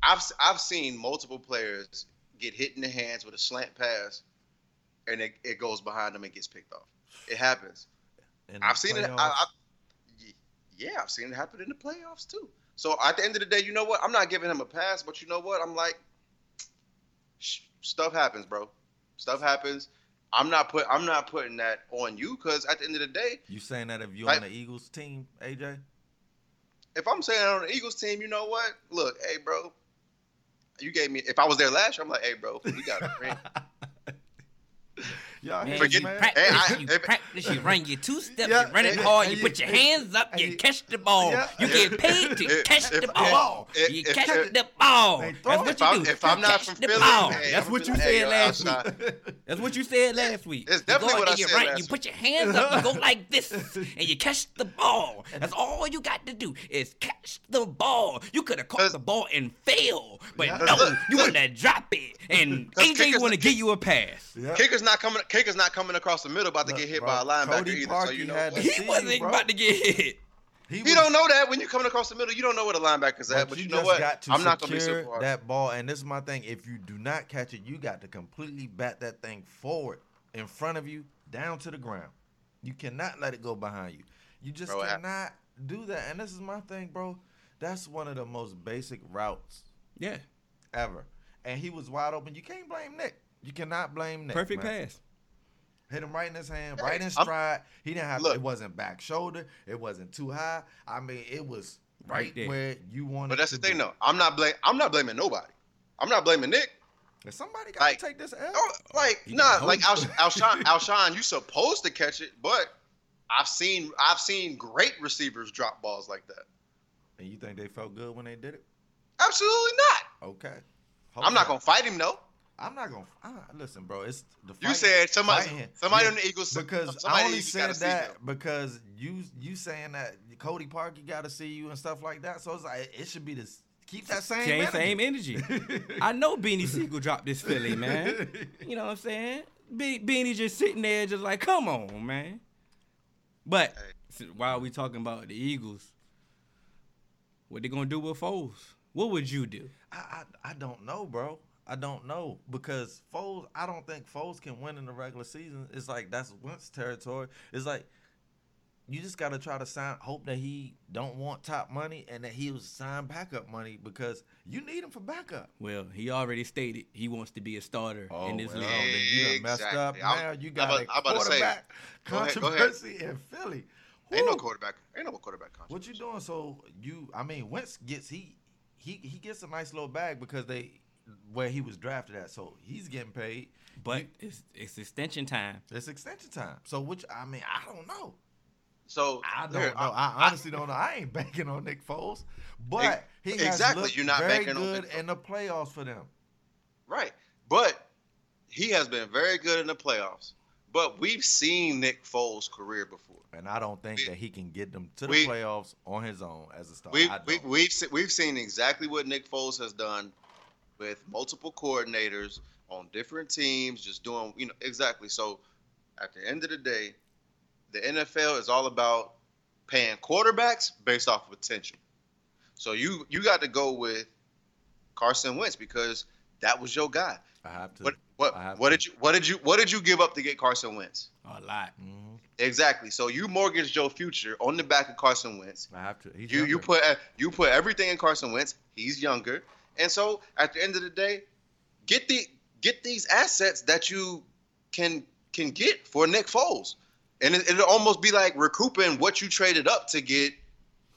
I've I've seen multiple players get hit in the hands with a slant pass, and it, it goes behind them and gets picked off. It happens. I've seen it. I, playoffs, I, y- yeah, I've seen it happen in the playoffs too. So at the end of the day, you know what? I'm not giving him a pass, but you know what? I'm like, sh- stuff happens, bro. Stuff happens. I'm not put. I'm not putting that on you because at the end of the day, you saying that if you're Like- on the Eagles team, AJ? if I'm saying on the Eagles team, you know what? Look, hey, bro. You gave me. If I was there last year, I'm like, hey, bro, we got a ring. Y'all Man, Forget- you practice, Hey, I- you practice, you run your two steps, Yeah, you run it hard, you put your hands up, you catch the ball. Yeah. You get paid to If- catch if- the ball. if- You catch the ball. That's what. I'm, you do. if I'm not from Philly, hey, That's I'm what you said last week. That's what you said last week. It's definitely what I said right, You put your hands up, you go like this, and you catch the ball. That's all you got to do is catch the ball. You could have caught the ball and failed, but no, you want to drop it, and AJ want to give you a pass. Kicker's not coming. Kicker's not coming across the middle, about to Look, get hit bro, by a linebacker Cody either. Parkey so you know what? the- He See, wasn't bro. about to get hit. He You was- don't know that when you're coming across the middle. You don't know where the linebacker's at. But, you, you, know just what? got to I'm not gonna be secure super hard. that ball, and this is my thing. If you do not catch it, you got to completely bat that thing forward in front of you, down to the ground. You cannot let it go behind you. You just Bro, I- cannot do that. And this is my thing, bro. That's one of the most basic routes Yeah, ever. And he was wide open. You can't blame Nick. You cannot blame Nick. perfect man. pass. Hit him right in his hand, right in I'm- stride. He didn't have. Look. it wasn't back shoulder. It wasn't too high. I mean, it was Right right, there. where you wanted. But that's the thing, be. though. I'm not blame. I'm not blaming nobody. I'm not blaming Nick. If Somebody got Like- to take this L. Oh, like He nah, like Al, hold. Alshon, Alshon, you supposed to catch it, but I've seen I've seen great receivers drop balls like that. And you think they felt good when they did it? Absolutely not. Okay. I'm not gonna fight him though. I'm not gonna uh, listen, bro. It's the You said somebody, fighting- somebody yeah, on the Eagles because somebody I only Eagles said that because you you saying that Cody Parkey got to see you and stuff like that. So it's like it should be this keep that same Same, energy. same energy. I know Beanie Sigel dropped this Philly, man. You know what I'm saying? Be- Beanie just sitting there, just like, come on, man. But Hey. s- while we talking about the Eagles, what they gonna do with Foles? What would you do? I, I I don't know, bro. I don't know because Foles. I don't think Foles can win in the regular season. It's like that's Wentz territory. It's like you just got to try to sign. Hope that he don't want top money and that he was sign backup money because you need him for backup. Well, he already stated he wants to be a starter oh, in this well, league. then you done messed up. I'm- now you I'm got about- a I'm about to say, quarterback go ahead, go ahead. controversy in Philly. Ain't no quarterback. Ain't no quarterback contract. What you doing? So you, I mean, Wentz gets he he he gets a nice little bag because they where he was drafted at. So he's getting paid. But it's it's extension time. It's extension time. So which I mean, I don't know. So I don't here, know. I, honestly don't know. I ain't banking on Nick Foles, but he Exactly. looked You're not very banking on good Nick in the playoffs for them. Right. But he has been very good in the playoffs. But we've seen Nick Foles' career before. And I don't think We- that he can get them to the we- playoffs on his own as a starter. We, we, we've se- we've seen exactly what Nick Foles has done with multiple coordinators on different teams, just doing, you know, exactly. So at the end of the day, the NFL is all about paying quarterbacks based off of potential. So you you got to go with Carson Wentz because that was your guy. I have to. What what have what to. did you what did you what did you give up to get Carson Wentz? A lot. Mhm. Exactly. So you mortgaged your future on the back of Carson Wentz. I have to. He's You you put you put everything in Carson Wentz. He's younger, and so at the end of the day, get the get these assets that you can can get for Nick Foles, and it, it'll almost be like recouping what you traded up to get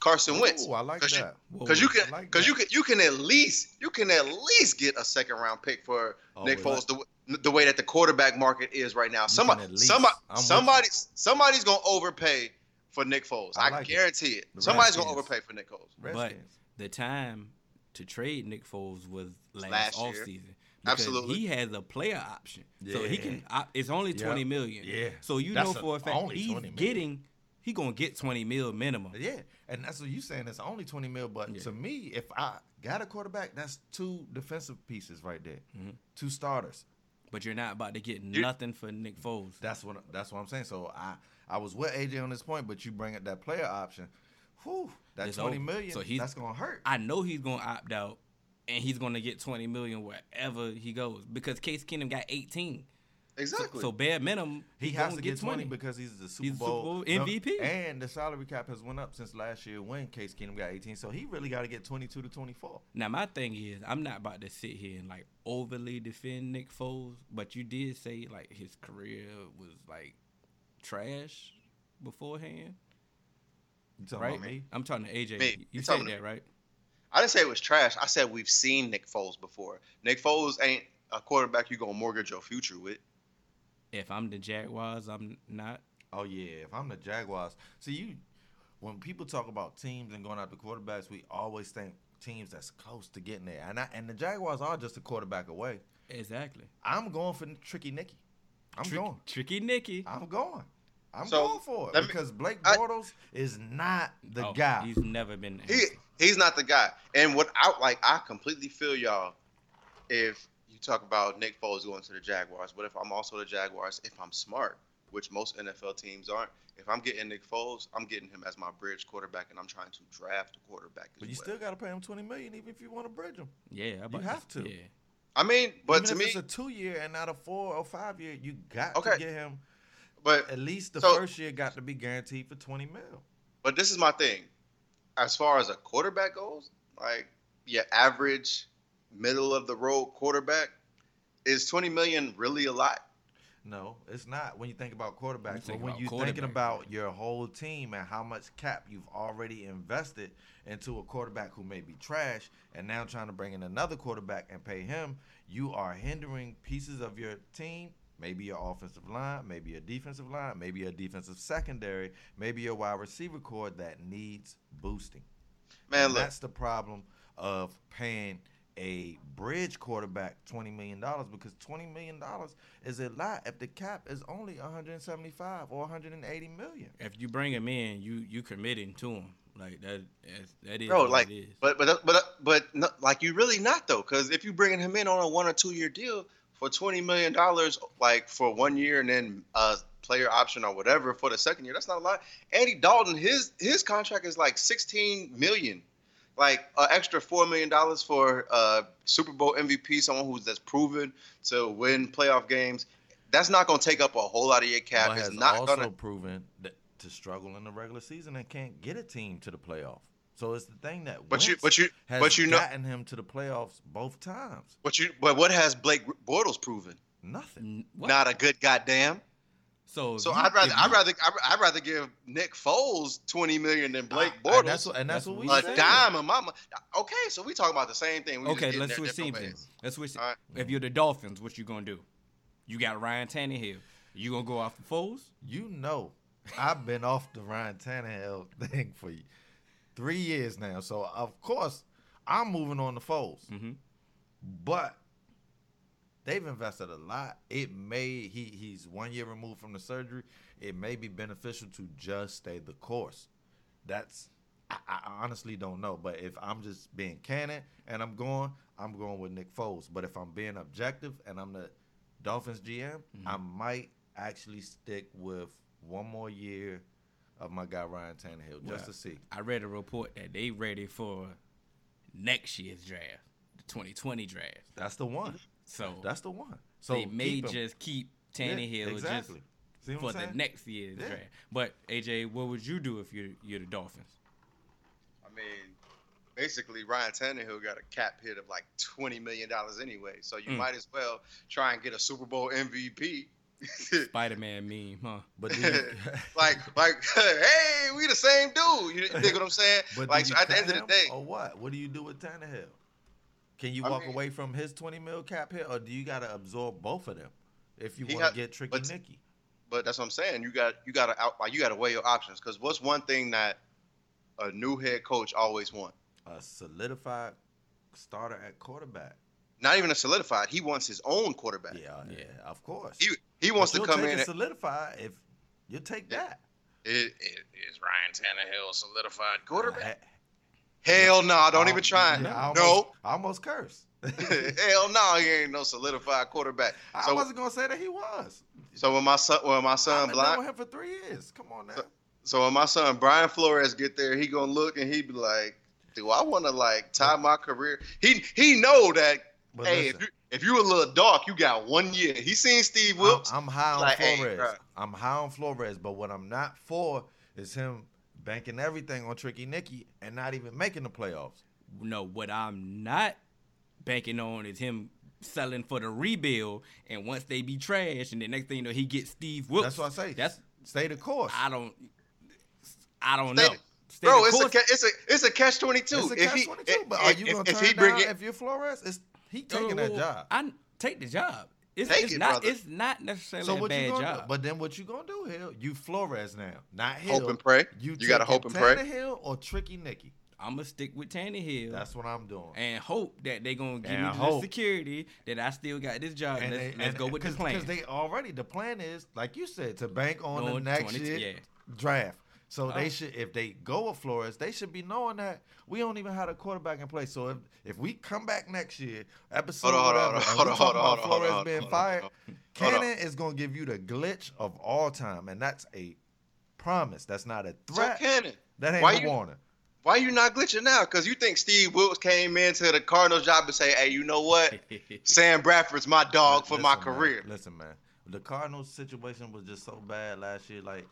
Carson Wentz. Ooh, I like 'Cause you- that. Because you I can, like because you can, you can at least, you can at least get a second round pick for Oh, Nick well, Foles the, the way that the quarterback market is right now. can Somebody, somebody, I'm somebody, somebody's gonna overpay for Nick Foles. I I, like guarantee it. The Somebody's gonna overpay for Nick Foles. But the time to trade Nick Foles was last, Last year. offseason. because Absolutely. He has a player option. So he can it's only Yeah. 20 million. Yeah. So you That's know for a fact he's getting he going to get 20 mil minimum. Yeah, and that's what you saying. It's only twenty mil, but Yeah. to me, if I got a quarterback, that's two defensive pieces right there, Mhm. two starters. But you're not about to get You- nothing for Nick Foles. That's what that's what I'm saying. So I I was with AJ on this point, but you bring up that player option. Whew, that It's twenty over. million. So he's- that's gonna hurt. I know he's going to opt out and he's going to get 20 million wherever he goes because Case Keenum got 18. So, Exactly. so bare minimum he he's has gonna to get twenty because he's the Super He's the Super Bowl, Bowl no, MVP. and the salary cap has went up since last year when Case Keenum got eighteen. So he really got to get twenty two to twenty four. Now my thing is, I'm not about to sit here and like overly defend Nick Foles, but you did say like his career was like trash beforehand, You talking right? about me? I'm talking to AJ. Me. You You said talking to that, right? I didn't say it was trash. I said we've seen Nick Foles before. Nick Foles ain't a quarterback you gonna mortgage your future with. If I'm the Jaguars, I'm not. Oh yeah, if I'm the Jaguars, see you. When people talk about teams and going after quarterbacks, we always think teams that's close to getting there, and I, and the Jaguars are just a quarterback away. Exactly. I'm going for Tricky Nicky. I'm Trick- going. Tricky Nicky. I'm going. I'm So, going for it let me- because Blake I- Bortles is not the Oh, guy. He's never been. the He he's not the guy. And without like, I completely feel y'all. If you talk about Nick Foles going to the Jaguars, but if I'm also the Jaguars, if I'm smart, which most NFL teams aren't, if I'm getting Nick Foles, I'm getting him as my bridge quarterback, and I'm trying to draft a quarterback. As But you well. still got to pay him twenty million, even if you want to bridge him. Yeah, I'm have to. Yeah. I mean, but even to if me, it's a two year and not a four or five year, you got Okay. to get him. But At least the So- first year got to be guaranteed for twenty mil. But this is my thing. As far as a quarterback goes, like your average middle of the road quarterback, is 20 million really a lot? No, it's not when you think about quarterbacks. But think when about you're thinking about your whole team and how much cap you've already invested into a quarterback who may be trash, and now trying to bring in another quarterback and pay him, you are hindering pieces of your team. Maybe your offensive line, maybe your defensive line, maybe your defensive secondary, maybe your wide receiver core that needs boosting. Man, look, that's the problem of paying a bridge quarterback twenty million dollars because twenty million dollars is a lot if the cap is only one hundred and seventy five or one hundred and eighty million. If you bring him in, you you committing to him like that. that's- That is Bro, what like, it is. but but but but no, like you really not though, because if you bringing him in on a one or two year deal for twenty million dollars, like for one year and then a player option or whatever for the second year, that's not a lot. Andy Dalton, his his contract is like sixteen million, like an extra four million dollars for uh Super Bowl MVP, someone who's that's proven to win playoff games. That's not gonna take up a whole lot of your cap. but It's has not also gonna. proven that to struggle in the regular season and can't get a team to the playoff. So it's the thing that But you, but you, has but you know, gotten him to the playoffs both times. but you, but what has Blake Bortles proven? Nothing. What? Not a good goddamn. so. So you- I'd rather if I'd rather I'd I'd rather give Nick Foles twenty million than Blake Bortles. and that's what, and that's, That's what we what a saying. dime of my Okay, so we talking about the same thing. We Okay, let's there switch teams. then. Let's switch. All right. If you're the Dolphins, what you gonna do? You got Ryan Tannehill. You gonna go off the Foles? You know, I've been off the Ryan Tannehill thing for three years now. So of course, I'm moving on to Foles. Mhm. But they've invested a lot. It may he he's one year removed from the surgery. It may be beneficial to just stay the course. That's I, I honestly don't know. But if I'm just being canon and I'm going, I'm going with Nick Foles. But if I'm being objective and I'm the Dolphins GM, I might actually stick with one more year of my guy Ryan Tannehill just Well, to see. I read a report that they ready for next year's draft, the 2020 draft. That's the one. So That's the one. So they may keep just keep Yeah, Tannehill exactly. See just what for I'm the next year's Yeah. draft. But AJ, what would you do if you're you're the Dolphins? I mean, basically Ryan Tannehill got a cap hit of like twenty million dollars anyway. So you Mm. might as well try and get a Super Bowl MVP. Spider Man meme, huh? But like, like, hey, we the same dude. You dig what I'm saying? but like, so at the end of the day, or what? What do you do with Tannehill? Can you I walk mean- away from his twenty mil cap hit, or do you got to absorb both of them if you want to get tricky but- Nicky? but that's what I'm saying. You got you got to out like you got to weigh your options because what's one thing that a new head coach always want? A solidified starter at quarterback. Not even a solidified. He wants his own quarterback. Yeah, yeah, of course. He he wants to come take in. And, solidified if you take Yeah. that. it, it, is Ryan Tannehill a solidified quarterback? I- Hell no! don't I- even try. yeah, I no. almost, I almost cursed. Hell no, he ain't no solidified quarterback. So, I wasn't gonna say that he was. so when my son, when my son, I've been blind, him for three years. Come on now. So- so when my son Brian Flores get there, he gonna look and he be like, "Do I want to like tie my career?" He he know that. But hey, listen, if you if you a little dark, you got one year. He seen Steve I'm, Wilks. I'm high on like, Flores. bruh. I'm high on Flores, but what I'm not for is him banking everything on Tricky Nicky and not even making the playoffs. No, what I'm not banking on is him selling for the rebuild, and once they be trash, and the next thing you know, he gets Steve Wilks. That's what I say. That's Stay the course. I don't, I don't Stay- know. Stay Bro, it's a course. ca- it's a it's a catch twenty two. It's a catch twenty two. But are you if, gonna if turn he bring down it, if you're Flores? It's he oh, taking that job. I take the job. It's, Take it's it, not. brother. It's not necessarily So a what bad gonna job. do? But then what you gonna do, Hill? You Flores now, not Hill. hope and pray. You, You gotta hope and pray. Tannehill or Tricky Nicky? I'm gonna stick with Tannehill. That's what I'm doing. and hope that they gonna give And me the hope. security that I still got this job. let's they- let's go with the plan. Because they already the plan is, like you said, to bank on the next 20 year yeah. draft. So Oh. they should, if they go with Flores, they should be knowing that we don't even have a quarterback in place. So if, if we come back next year, episode Hold on, whatever, hold on, hold on, hold on, Flores hold on, being hold on, fired, hold on. Cannon is gonna give you the glitch of all time, and that's a promise. That's not a So threat. Cannon, that ain't why a you- warning. why you not glitching now? Because you think Steve Wilks came into the Cardinals job and say, "Hey, you know what? Sam Bradford's my dog for my Listen, man, career." listen, man. The Cardinals situation was just so bad last year. Like,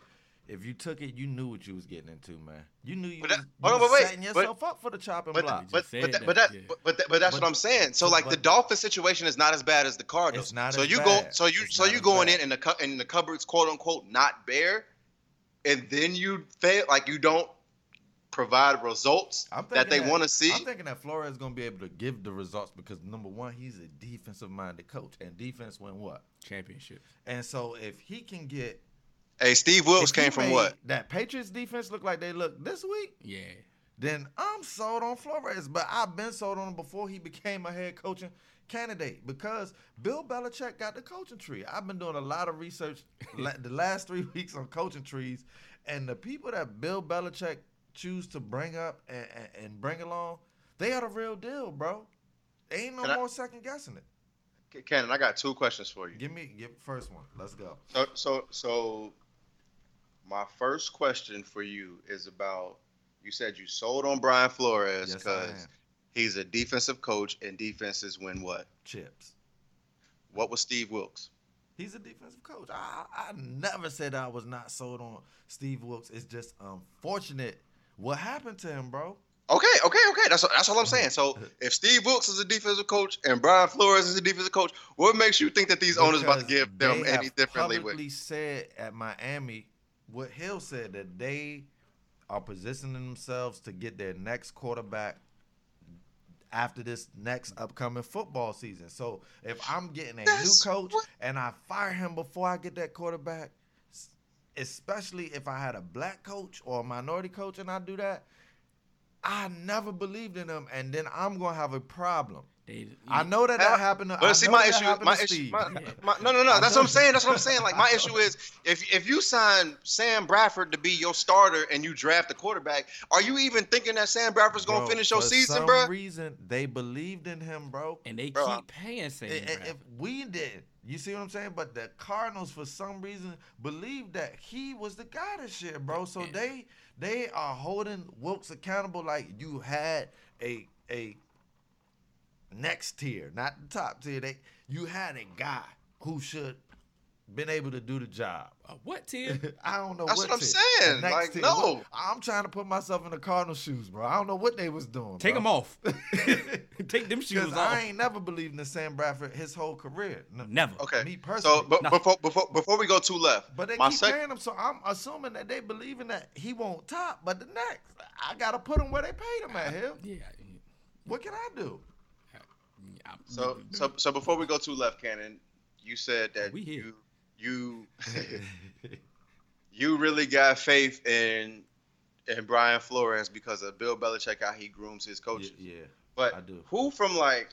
if you took it, you knew what you was getting into, man. You knew you But was, that- you hold on, was but wait, setting but- yourself up for the chopping But block. but but that, that, but that yeah. but, but, that, but that's But- what I'm saying. So but- like the but- Dolphins situation is not as bad as the Cardinals. It's not so as you go so you It's so you going bad. in and the cu- in the cupboards quote unquote not bare, and then you fail like you don't provide results I'm that they thinking want to see. I'm thinking that Flores is gonna be able to give the results because number one, he's a defensive minded coach, and defense win what? Championship. And so if he can get, Hey, Steve Wilks came from what? That Patriots defense look like they look this week. Yeah. then I'm sold on Flores. But I've been sold on him before he became a head coaching candidate because Bill Belichick got the coaching tree. I've been doing a lot of research the last three weeks on coaching trees, and the people that Bill Belichick choose to bring up and, and, and bring along, they are the real deal, bro. Ain't no Can I- more second guessing it. Cannon, I got two questions for you. Give me give first one. Let's go. So, so, so, my first question for you is about. You said you sold on Brian Flores because am. he's a defensive coach, and defenses win what? Chips. What was Steve Wilks? He's a defensive coach. I, I never said I was not sold on Steve Wilks. It's just unfortunate what happened to him, bro. Okay, okay, okay. That's that's all I'm saying. So, if Steve Wilks is a defensive coach and Brian Flores is a defensive coach, what makes you think that these owners about to give them any differently? Publicly With said at Miami, what Hill said that they are positioning themselves to get their next quarterback after this next upcoming football season. So if I'm getting a That's new coach what- and I fire him before I get that quarterback, especially if I had a black coach or a minority coach and I do that, I never believed in them, and then I'm gonna have a problem. They, I know that that happened. To, I But see, my issue, my issue, my, Yeah. my, no, no, no. That's what I'm saying. That's what I'm saying. Like my issue is if if you sign Sam Bradford to be your starter and you draft a quarterback, are you even thinking that Sam Bradford's gonna Bro, finish your for season, some bro? reason they believed in him, bro. and they Bro, keep paying Sam I- i- Bradford. If we did, you see what I'm saying? But the Cardinals, for some reason, believed that he was the guy this year, bro. So Yeah. they they are holding Wilks accountable like you had a a next tier, not the top tier. They you had a guy who should been able to do the job. Uh, what tier? I don't know. That's what what I'm tier. saying. Next Like, tier. no. What- I'm trying to put myself in the Cardinal shoes, bro. I don't know what they was doing. Take bro. them off. Take them shoes off. I ain't never believed in Sam Bradford his whole career. No, Never. Okay. Me personally. So, but No. before before before we go two left, But they my keep sec- paying him, so I'm assuming that they believe in that he won't top. But the next, I gotta put him where they paid him at. Hill, Yeah. what can I do? Yeah. So mm-hmm. so so before we go two left, Cannon, you said that you you you really got faith in in Brian Flores because of Bill Belichick how he grooms his coaches. yeah, But I do. who from like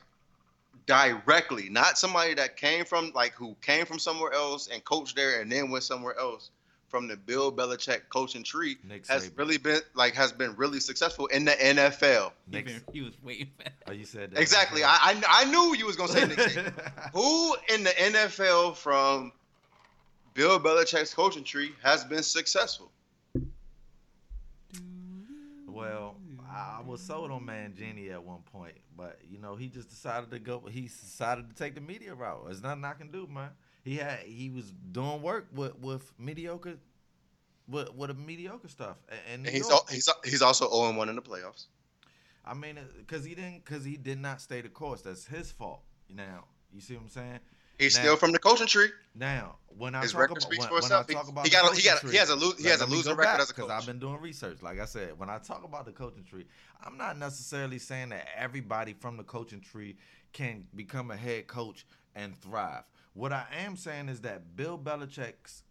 directly, not somebody that came from like who came from somewhere else and coached there and then went somewhere else from the Bill Belichick coaching tree Nick has Saban. really been like has been really successful in the NFL. he, Nick, been- he was waiting for oh, you said that. Exactly. I I, I knew you was gonna say Nick Saban. Who in the NFL from Bill Belichick's coaching tree has been successful? well, I was sold on Mangini at one point, but you know he just decided to go. He decided to take the media route. There's nothing I can do, man. He had he was doing work with with mediocre, with with a mediocre stuff. And, And he's al- he's he's also 0 1 in the playoffs. I mean, uh, because he didn't, because he did not stay the course. That's his fault. Now, you see what I'm saying? He's Now- still from the coaching tree. Now, when I His talk record about speaks when, for when I talk He- about he the got a- he got a- he has a lo- he has a losing record back, as a coach. I've been doing research. Like I said, when I talk about the coaching tree, I'm not necessarily saying that everybody from the coaching tree can become a head coach and thrive. What I am saying is that Bill Belichick's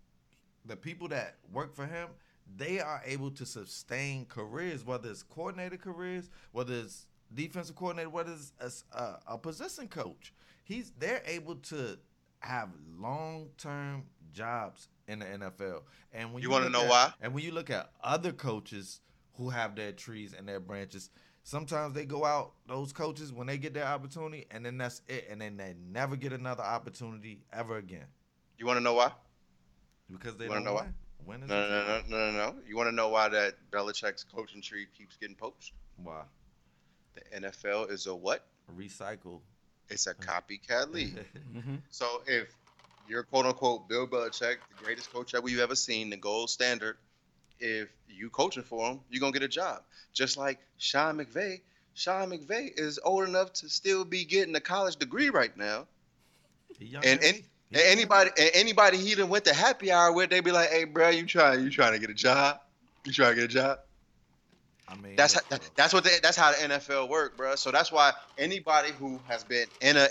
the people that work for him, they are able to sustain careers, whether it's coordinator careers, whether it's defensive coordinator, whether it's a position coach. He's they're able to have long term jobs in the NFL. And when You you, wanna know at- why? And when you look at other coaches who have their trees and their branches, sometimes they go out those coaches when they get their opportunity, and then that's it, and then they never get another opportunity ever again You want to know why? because they You wanna don't know why? win. Win is No, no, no, no, no, no. You want to know why that Belichick's coaching tree keeps getting poached? Why? The NFL is a what? Recycle. It's a copycat league. Mm-hmm. So if you're quote unquote Bill Belichick, the greatest coach that we've ever seen, the gold standard, if you coaching for him, you're gonna get a job. Just like Sean McVay. Sean McVay is old enough to still be getting a college degree right now. And as- any, he and anybody and anybody he done went to happy hour with, they be like, "Hey, bro, you trying you trying to get a job? You trying to get a job?" I mean, That's how, that, that's what the, that's how the NFL work, bro. So that's why anybody who has been in a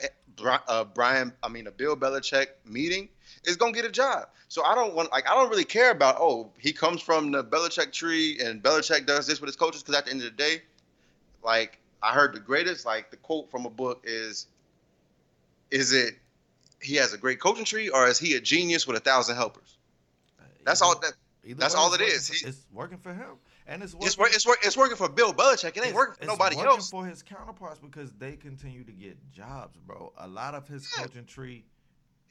uh, Brian, I mean a Bill Belichick meeting is gonna get a job. So I don't want like I don't really care about oh he comes from the Belichick tree and Belichick does this with his coaches because at the end of the day, like I heard the greatest like the quote from a book is, is it he has a great coaching tree or is he a genius with a thousand helpers? Uh, that's all that either that's all it working is. He- it's working for him, and it's working. it's wor- it's, wor- it's working for Bill Belichick. It ain't working for it's nobody working else. for his counterparts because they continue to get jobs, bro. A lot of his Yeah. coaching tree.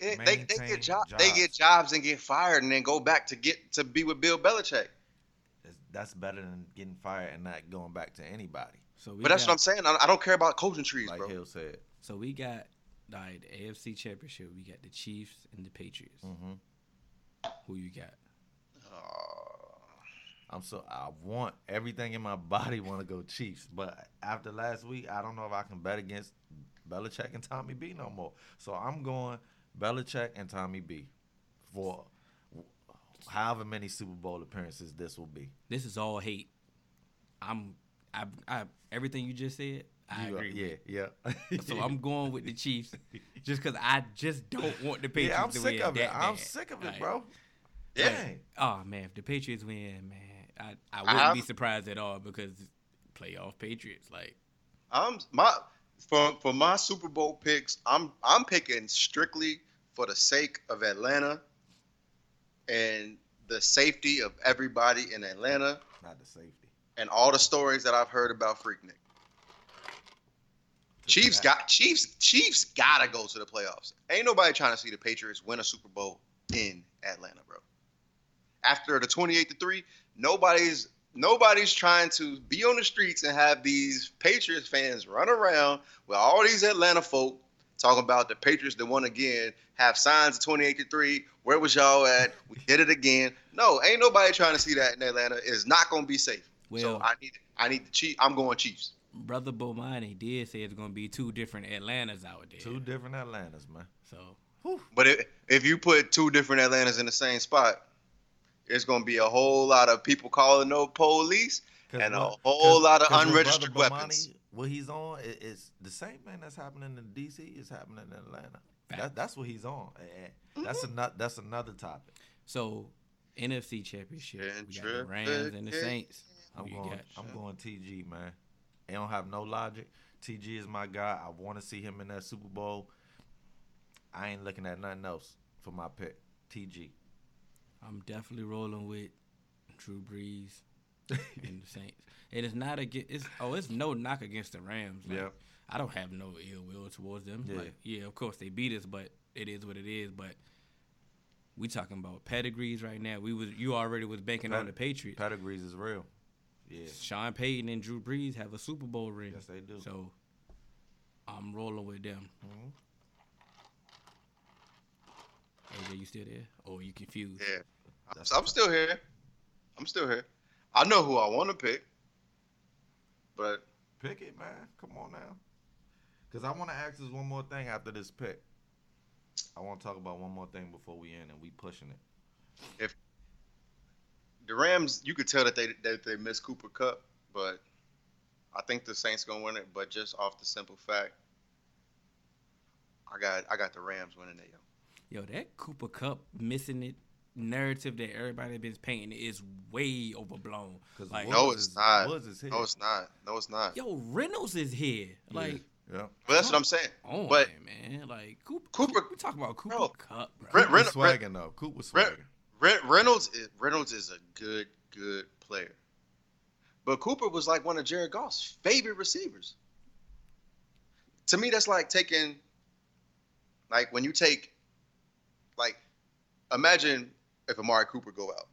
It- they, they maintain get jobs. They get jobs. jobs and get fired and then go back to get to be with Bill Belichick. That's better than getting fired and not going back to anybody. So we But that's got, what I'm saying. I, I don't care about coaching trees, Like bro. Hill said. So we got like the AFC Championship. We got the Chiefs and the Patriots. hmm Who you got? Uh, I'm so I want everything in my body want to go Chiefs, but after last week, I don't know if I can bet against Belichick and Tommy B no more. So I'm going Belichick and Tommy B for however many Super Bowl appearances this will be. This is all hate. I'm I I everything you just said. I You are- agree. yeah, yeah. So I'm going with the Chiefs just because I just don't want the Patriots yeah, I'm to sick win of it. that I'm bad. sick of it, Like, bro. Yeah. Dang. Oh man, if the Patriots win, man, I I wouldn't have- be surprised at all because playoff Patriots. Like I'm my for for my Super Bowl picks. I'm I'm picking strictly for the sake of Atlanta and the safety of everybody in Atlanta Not the safety. and all the stories that I've heard about Freaknik. Chiefs got Chiefs. Chiefs gotta go to the playoffs. Ain't nobody trying to see the Patriots win a Super Bowl in Atlanta, bro. After the twenty-eight to three, nobody's nobody's trying to be on the streets and have these Patriots fans run around with all these Atlanta folk talking about the Patriots that won again, have signs of twenty-eight to three. Where was y'all at? We did it again. No, ain't nobody trying to see that in Atlanta. It's not gonna be safe. so I need I need the Chiefs. I'm going Chiefs. brother Bomani did say it's gonna be two different Atlantas out there. Two different Atlantas, man. So But if, if you put two different Atlantas in the same spot, it's gonna be a whole lot of people calling no police and a whole lot of what unregistered weapons. Bomani, what he's on is, is the same thing that's happening in DC is happening in Atlanta. That, that's what he's on. And That's mm-hmm. another. That's another topic. so NFC Championship, we got the Rams and the Saints. I'm going. got? I'm going TG, man. They don't have no logic. TG is my guy. I want to see him in that Super Bowl. I ain't looking at nothing else for my pick. TG. I'm definitely rolling with Drew Brees and the Saints. And it's not against. It's oh, it's no knock against the Rams. Like, Yeah. I don't have no ill will towards them. Yeah. Like, yeah, of course they beat us, but it is what it is. But we talking about pedigrees right now. We was you already was banking on the Patriots. Pedigrees is real. Yeah. Sean Payton and Drew Brees have a Super Bowl ring. Yes, they do. So I'm rolling with them. Mhm. AJ, you still there? Or you confused? Yeah, I'm, I'm still here. I'm still here. I know who I want to pick, but Pick it, man. Come on now. Because I want to ask this one more thing after this pick. I want to talk about one more thing before we end and we pushing it. If the Rams, you could tell that they that they missed Cooper Kupp, but I think the Saints gonna win it. But just off the simple fact, I got I got the Rams winning it. Yo. Yo, that Cooper Kupp missing it narrative that everybody been painting is way overblown. 'Cause Like, No, it's not. Is here. No, it's not. No, it's not. yo, Reynolds is here. Like, Yeah. But that's what I'm saying. on But man. Like Cooper, Cooper- we talk about Cooper Bro, Kupp, bro. Ren- Ren- was swagging though. Coop was Ren- Reynolds is, Reynolds is a good good player, but Cooper was like one of Jared Goff's favorite receivers. To me, that's like taking, like when you take, like, imagine if Amari Cooper go out.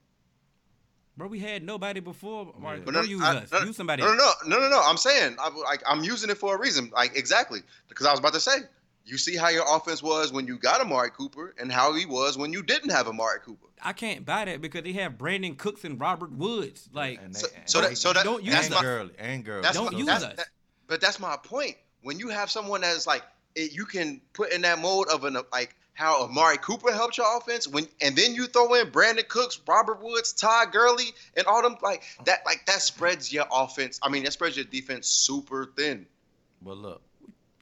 Bro, we had nobody before. Mark, Yeah. But Don't use I- us. no, use somebody. No, no, no, no, no, no. I'm saying, I, like, I'm using it for a reason. Like, exactly, because I was about to say, you see how your offense was when you got Amari Cooper, and how he was when you didn't have Amari Cooper. I can't buy that because they have Brandin Cooks and Robert Woods. Like, And So, and so that, so that, Don't use that's and us. my, and Gurley. That's Don't my- use that's, us. that- but that's my point. When you have someone that's like, it, you can put in that mode of an like how Amari Cooper helped your offense when, and then you throw in Brandin Cooks, Robert Woods, Todd Gurley, and all them like that. Like that spreads your offense. I mean, that spreads your defense super thin. But look,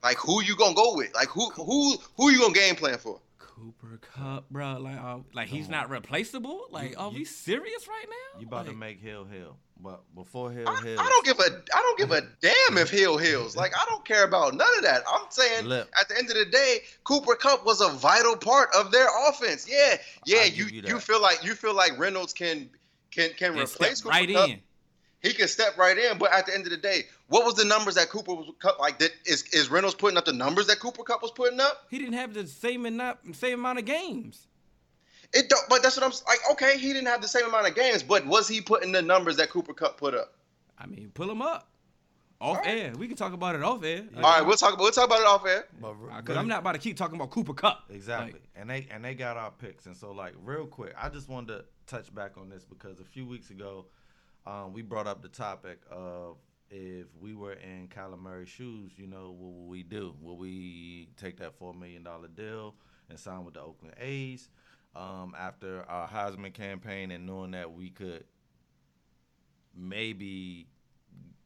Like who you gonna go with? Like who who who you gonna game plan for? Cooper Kupp, bro. Like, uh, like he's not replaceable. Like, You- are you- we serious right now? you about to make Hill Hill, but before Hill I, Hill, I don't give a I don't give a damn if Hill Hills. Like I don't care about none of that. I'm saying Look. at the end of the day, Cooper Kupp was a vital part of their offense. Yeah, yeah. You you you, feel like you feel like Reynolds can can can they replace Cooper right Kupp. in. He can step right in, but at the end of the day, what was the numbers that Cooper was cut like? That is is Reynolds putting up the numbers that Cooper Kupp was putting up? He didn't have the same amount, same amount of games. It don't. But that's what I'm s- like. Okay, he didn't have the same amount of games, but was he putting the numbers that Cooper Kupp put up? I mean, pull him up. Off All right. air. We can talk about it off air. All right, we'll talk. We'll talk about it off air. but Because uh, I'm not about to keep talking about Cooper Kupp. Exactly. Like, and they and they got our picks. And so like real quick, I just wanted to touch back on this because a few weeks ago, um, we brought up the topic of if we were in Kyler Murray's shoes, you know, what would we do? Will we take that four million dollar deal and sign with the Oakland A's? Um, after our Heisman campaign and knowing that we could maybe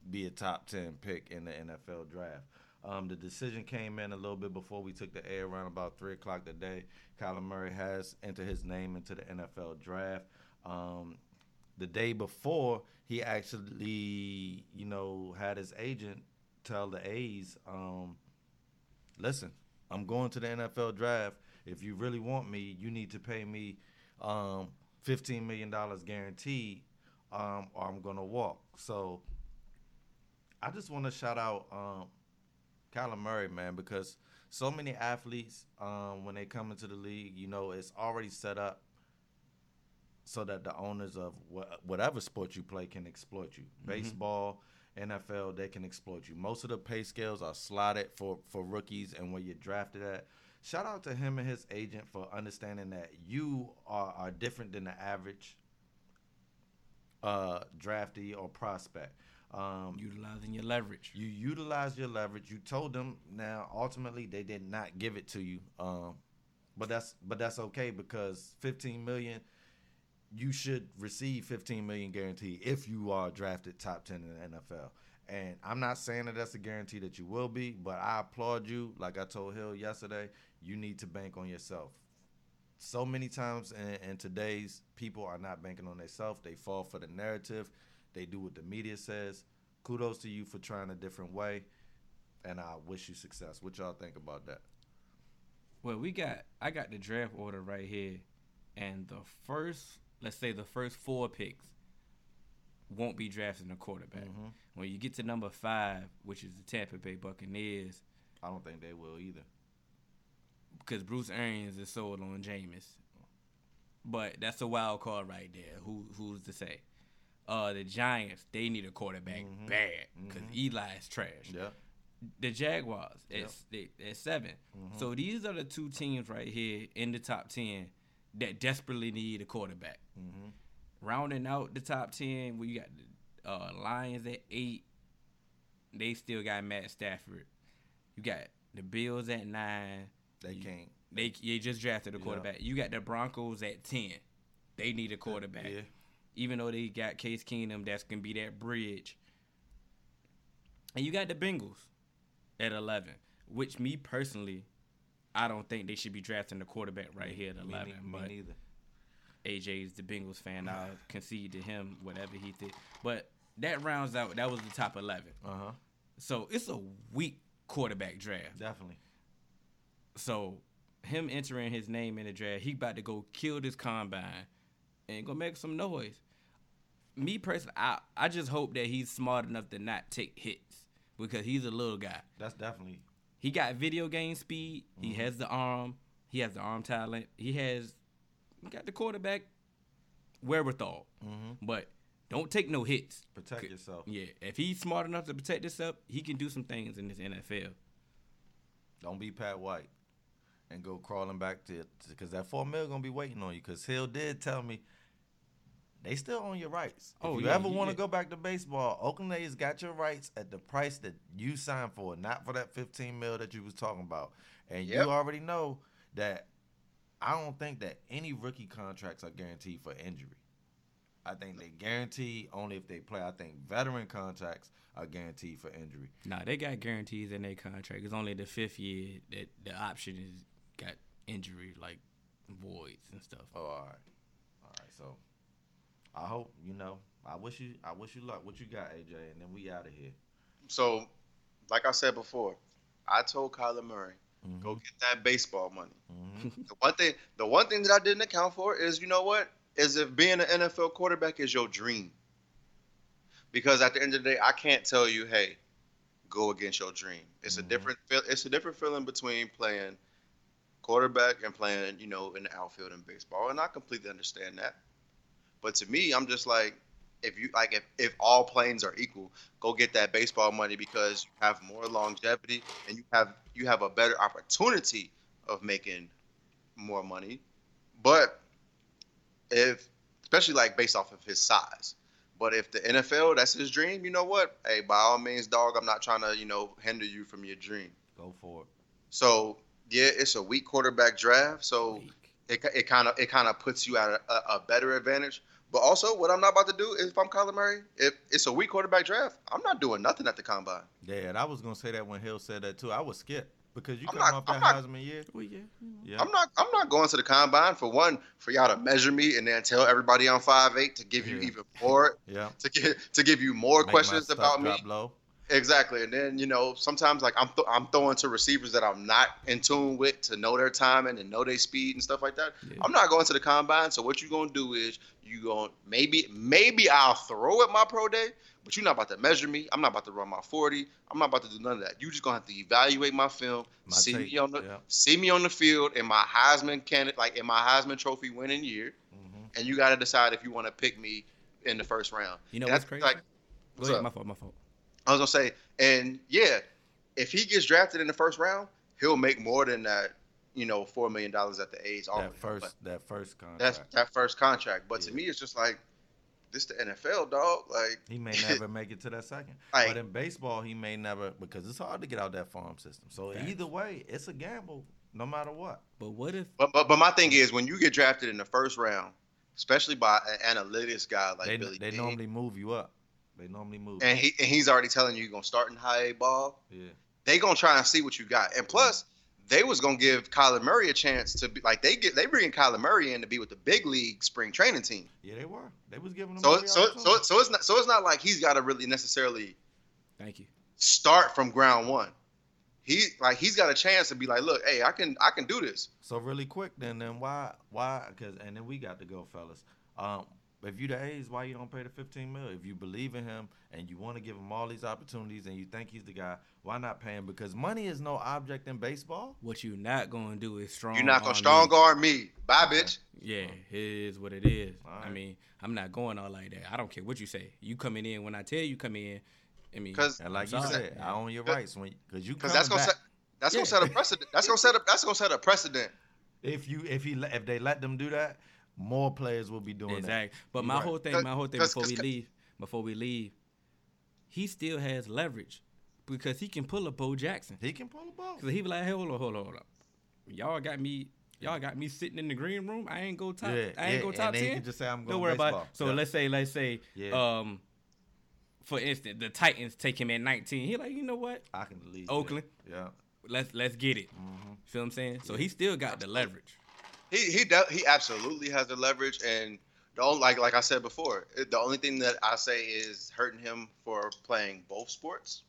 be a top 10 pick in the NFL draft. Um, the decision came in a little bit before we took the air around about 3 o'clock today. Kyler Murray has entered his name into the NFL draft. Um, the day before, he actually, you know, had his agent tell the A's, um, listen, I'm going to the NFL draft. If you really want me, you need to pay me um, $15 million guaranteed, um, or I'm going to walk. So I just want to shout out um, Kyler Murray, man, because so many athletes, um, when they come into the league, you know, it's already set up so that the owners of wha- whatever sport you play can exploit you. Baseball, NFL, they can exploit you. Most of the pay scales are slotted for for rookies and where you're drafted at. Shout out to him and his agent for understanding that you are, are different than the average uh, draftee or prospect. Um, utilizing your leverage. you utilize your leverage. You told them. Now, ultimately, they did not give it to you. Um, but that's but that's okay because 15 million. You should receive 15 million guarantee if you are drafted top 10 in the NFL. And I'm not saying that that's a guarantee that you will be, but I applaud you. Like I told Hill yesterday, you need to bank on yourself. So many times in, in today's people are not banking on themselves. They fall for the narrative. They do what the media says. Kudos to you for trying a different way, and I wish you success. What y'all think about that? Well, we got I got the draft order right here, and the first, let's say the first four picks won't be drafting a quarterback. Mm-hmm. When you get to number five, which is the Tampa Bay Buccaneers, I don't think they will either. because Bruce Arians is sold on Jameis. But that's a wild card right there. Who who's to say? Uh, the Giants they need a quarterback Mhm. bad because Mhm. is trash. Yeah. The Jaguars Yep. at 7 Mhm. So these are the two teams right here in the top ten that desperately need a quarterback. Mm-hmm. Rounding out the top ten, we got the uh, Lions at eight. They still got Matt Stafford. You got the Bills at nine. They You- can't. They they just drafted a Yeah. quarterback. You got the Broncos at ten. They need a quarterback. Yeah. Even though they got Case Keenum, that's gonna be that bridge. And you got the Bengals at eleven, which me personally, I don't think they should be drafting the quarterback right here at Me, eleven. ne- me but neither. AJ's the Bengals fan. I'll concede to him whatever he did. But that rounds out. That was the top eleven. Uh huh. So it's a weak quarterback draft. Definitely. So him entering his name in the draft, he about to go kill this combine and go make some noise. Me personally, I, I just hope that he's smart enough to not take hits because he's a little guy. That's definitely. He got video game speed. He Mhm. has the arm. He has the arm talent. He has he got the quarterback wherewithal. Mm-hmm. But don't take no hits. Protect yourself. Yeah, if he's smart enough to protect himself, he can do some things in this NFL. Don't be Pat White and go crawling back to because that four mil gonna be waiting on you. Because Hill did tell me they still own your rights. Oh, if you yeah, ever want to yeah. go back to baseball, Oakland A's got your rights at the price that you signed for, not for that fifteen mil that you was talking about. And Yep. you already know that I don't think that any rookie contracts are guaranteed for injury. I think they guarantee only if they play. I think veteran contracts are guaranteed for injury. Nah, they got guarantees in their contract. It's only the fifth year that the option is got injury like voids and stuff. Oh, all right, all right. So I hope you know. I wish you. I wish you luck. What you got, AJ? And then we out of here. So, like I said before, I told Kyler Murray, Mhm. go get that baseball money. Mhm. The one thing, the one thing that I didn't account for is, you know what? Is if being an NFL quarterback is your dream. Because at the end of the day, I can't tell you, hey, go against your dream. It's a Mhm. different, feel, it's a different feeling between playing quarterback and playing, you know, in the outfield in baseball, and I completely understand that. But to me, I'm just like, if you like, if if all planes are equal, go get that baseball money because you have more longevity and you have you have a better opportunity of making more money. But if especially like based off of his size. But if the NFL, that's his dream, you know what? Hey, by all means, dog, I'm not trying to, you know, hinder you from your dream. Go for it. So yeah, it's a weak quarterback draft. So Weak. it it kind of it kind of puts you at a, a, a better advantage. But also, what I'm not about to do is if I'm Kyler Murray, if it's a weak quarterback draft, I'm not doing nothing at the combine. Yeah, and I was gonna say that when Hill said that too. I was skip because you I'm come not- off that I'm not- Heisman year. Well, yeah. Yeah. I'm not I'm not going to the combine for one for y'all to measure me and then tell everybody I'm five eight to give you even more Yeah. to get to give you more Make questions stuff about me. drop Low. Exactly, and then you know sometimes like I'm th- I'm throwing to receivers that I'm not in tune with to know their timing and know their speed and stuff like that. Yeah. I'm not going to the combine, so what you're gonna do is you going to maybe maybe I'll throw at my pro day, but you're not about to measure me. I'm not about to run my 40. I'm not about to do none of that. You just gonna have to evaluate my film, My see me on the yeah. see me on the field in my Heisman candidate like in my Heisman Trophy winning year, Mhm. and you got to decide if you want to pick me in the first round. You know And what's that's crazy? Like what's ahead, my fault, my fault. I was gonna say, and yeah, if he gets drafted in the first round, he'll make more than that, you know, four million dollars at the age. That first, that first that's contract. that first contract. But to me, it's just like this the NFL, dog. Like He may never make it to that second. Like- but in baseball, he may never because it's hard to get out that farm system. So Facts. either way, it's a gamble, no matter what. But what if But, but but my thing is when you get drafted in the first round, especially by an analytics guy like they Billy they King, normally move you up. They normally move. and he and he's already telling you you're gonna start in high A ball, yeah. they gonna try and see what you got. And plus, they was gonna give Kyler Murray a chance to be like they get they bringing Kyler Murray in to be with the big league spring training team. Yeah, they were. They was giving them. So so so so it's not so it's not like he's got to really necessarily thank you. start from ground one. He like he's got a chance to be like, look, hey, I can I can do this. So really quick, then then why why? Because and then we got to go, fellas. Um, if you the A's, why you don't pay the fifteen mil? If you believe in him and you want to give him all these opportunities and you think he's the guy, why not pay him? Because money is no object in baseball. What you not gonna do is strong. You're not gonna strong me. arm me. Bye, bitch. Yeah, it is what it is. I mean, I'm not going all like that. I don't care what you say. You coming in when I tell you come in. I mean, 'Cause- And like I'm you said, I own your Cause- rights when because you Because that's gonna back. set that's gonna set a precedent. That's gonna set a that's gonna set a precedent. If you if he if they let them do that, more players will be doing that. exactly. But my right. whole thing, my whole thing before we leave, before we leave, he still has leverage because he can pull up Bo Jackson. He can pull a ball. Cause he be like, hey, hold on, hold on, hold on. Y'all got me. Y'all got me sitting in the green room. I ain't go top. Yeah, I ain't yeah, go and top then you ten. can just say, "I'm Don't going worry about. It. So Yeah. let's say, let's say, Yeah. um, for instance, the Titans take him at 19. He like, you know what? I can leave. Oakland. Yeah. Let's let's get it. hmm Feel what I'm saying? So he still got the leverage. He he de- he absolutely has the leverage, and the only, like like I said before, it- the only thing that I say is hurting him for playing both sports,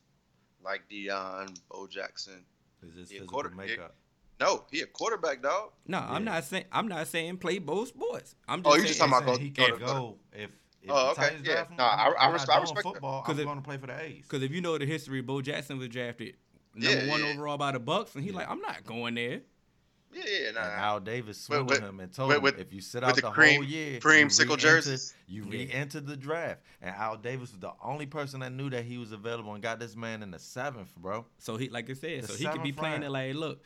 like Deion, Bo Jackson. Is his Yeah, physical quarter- yeah. makeup? No, he a quarterback, dog. No, I'm not saying I'm not saying play both sports. I'm oh, just Oh, you saying just talking about he can to- go go if. if Oh, okay, Titans yeah. him, No, I- I'm- I I'm I respect that. football. 'Cause I'm if- going to play for the A's. because if you know the history, Bo Jackson was drafted number Yeah, one yeah. overall by the Bucs, and he's like, I'm not going there. Yeah, yeah, nah. And Al Davis But- swindled but- him and told but him if you sit out the the, cream- whole year, cream you sickle re-enter- jerseys. you Yeah. re-enter the draft. And Al Davis was the only person that knew that he was available and got this man in the seventh, bro. So he, like I said, The so he could be playing round. it like, look,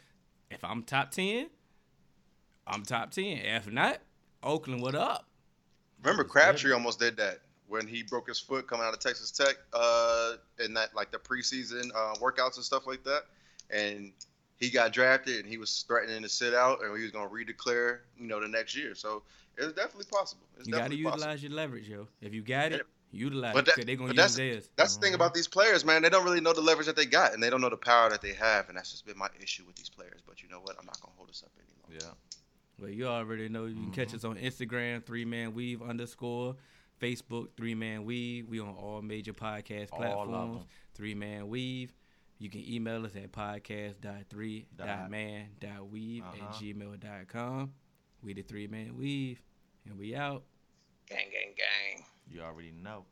if I'm top ten, I'm top ten. If not, Oakland, what up? Remember Crabtree good. almost did that when he broke his foot coming out of Texas Tech uh, in that like the preseason uh, workouts and stuff like that, and he got drafted and he was threatening to sit out, and he was gonna redeclare, you know, the next year. So it's definitely possible. It's you got to utilize possible. your leverage, yo. If you got it, utilize But it that- because they're gonna but use that's- theirs. That's the thing uh-huh. about these players, man. They don't really know the leverage that they got, and they don't know the power that they have, and that's just been my issue with these players. But you know what? I'm not gonna hold us up any longer. Yeah. Well, you already know you can catch mm-hmm. us on Instagram, three man weave underscore, Facebook, three man weave. We on all major podcast All of platforms, them. three man weave. You can email us at podcast.3.man.weave Uh-huh. at gmail.com. We the three man weave, and we out. Gang, gang, gang. You already know.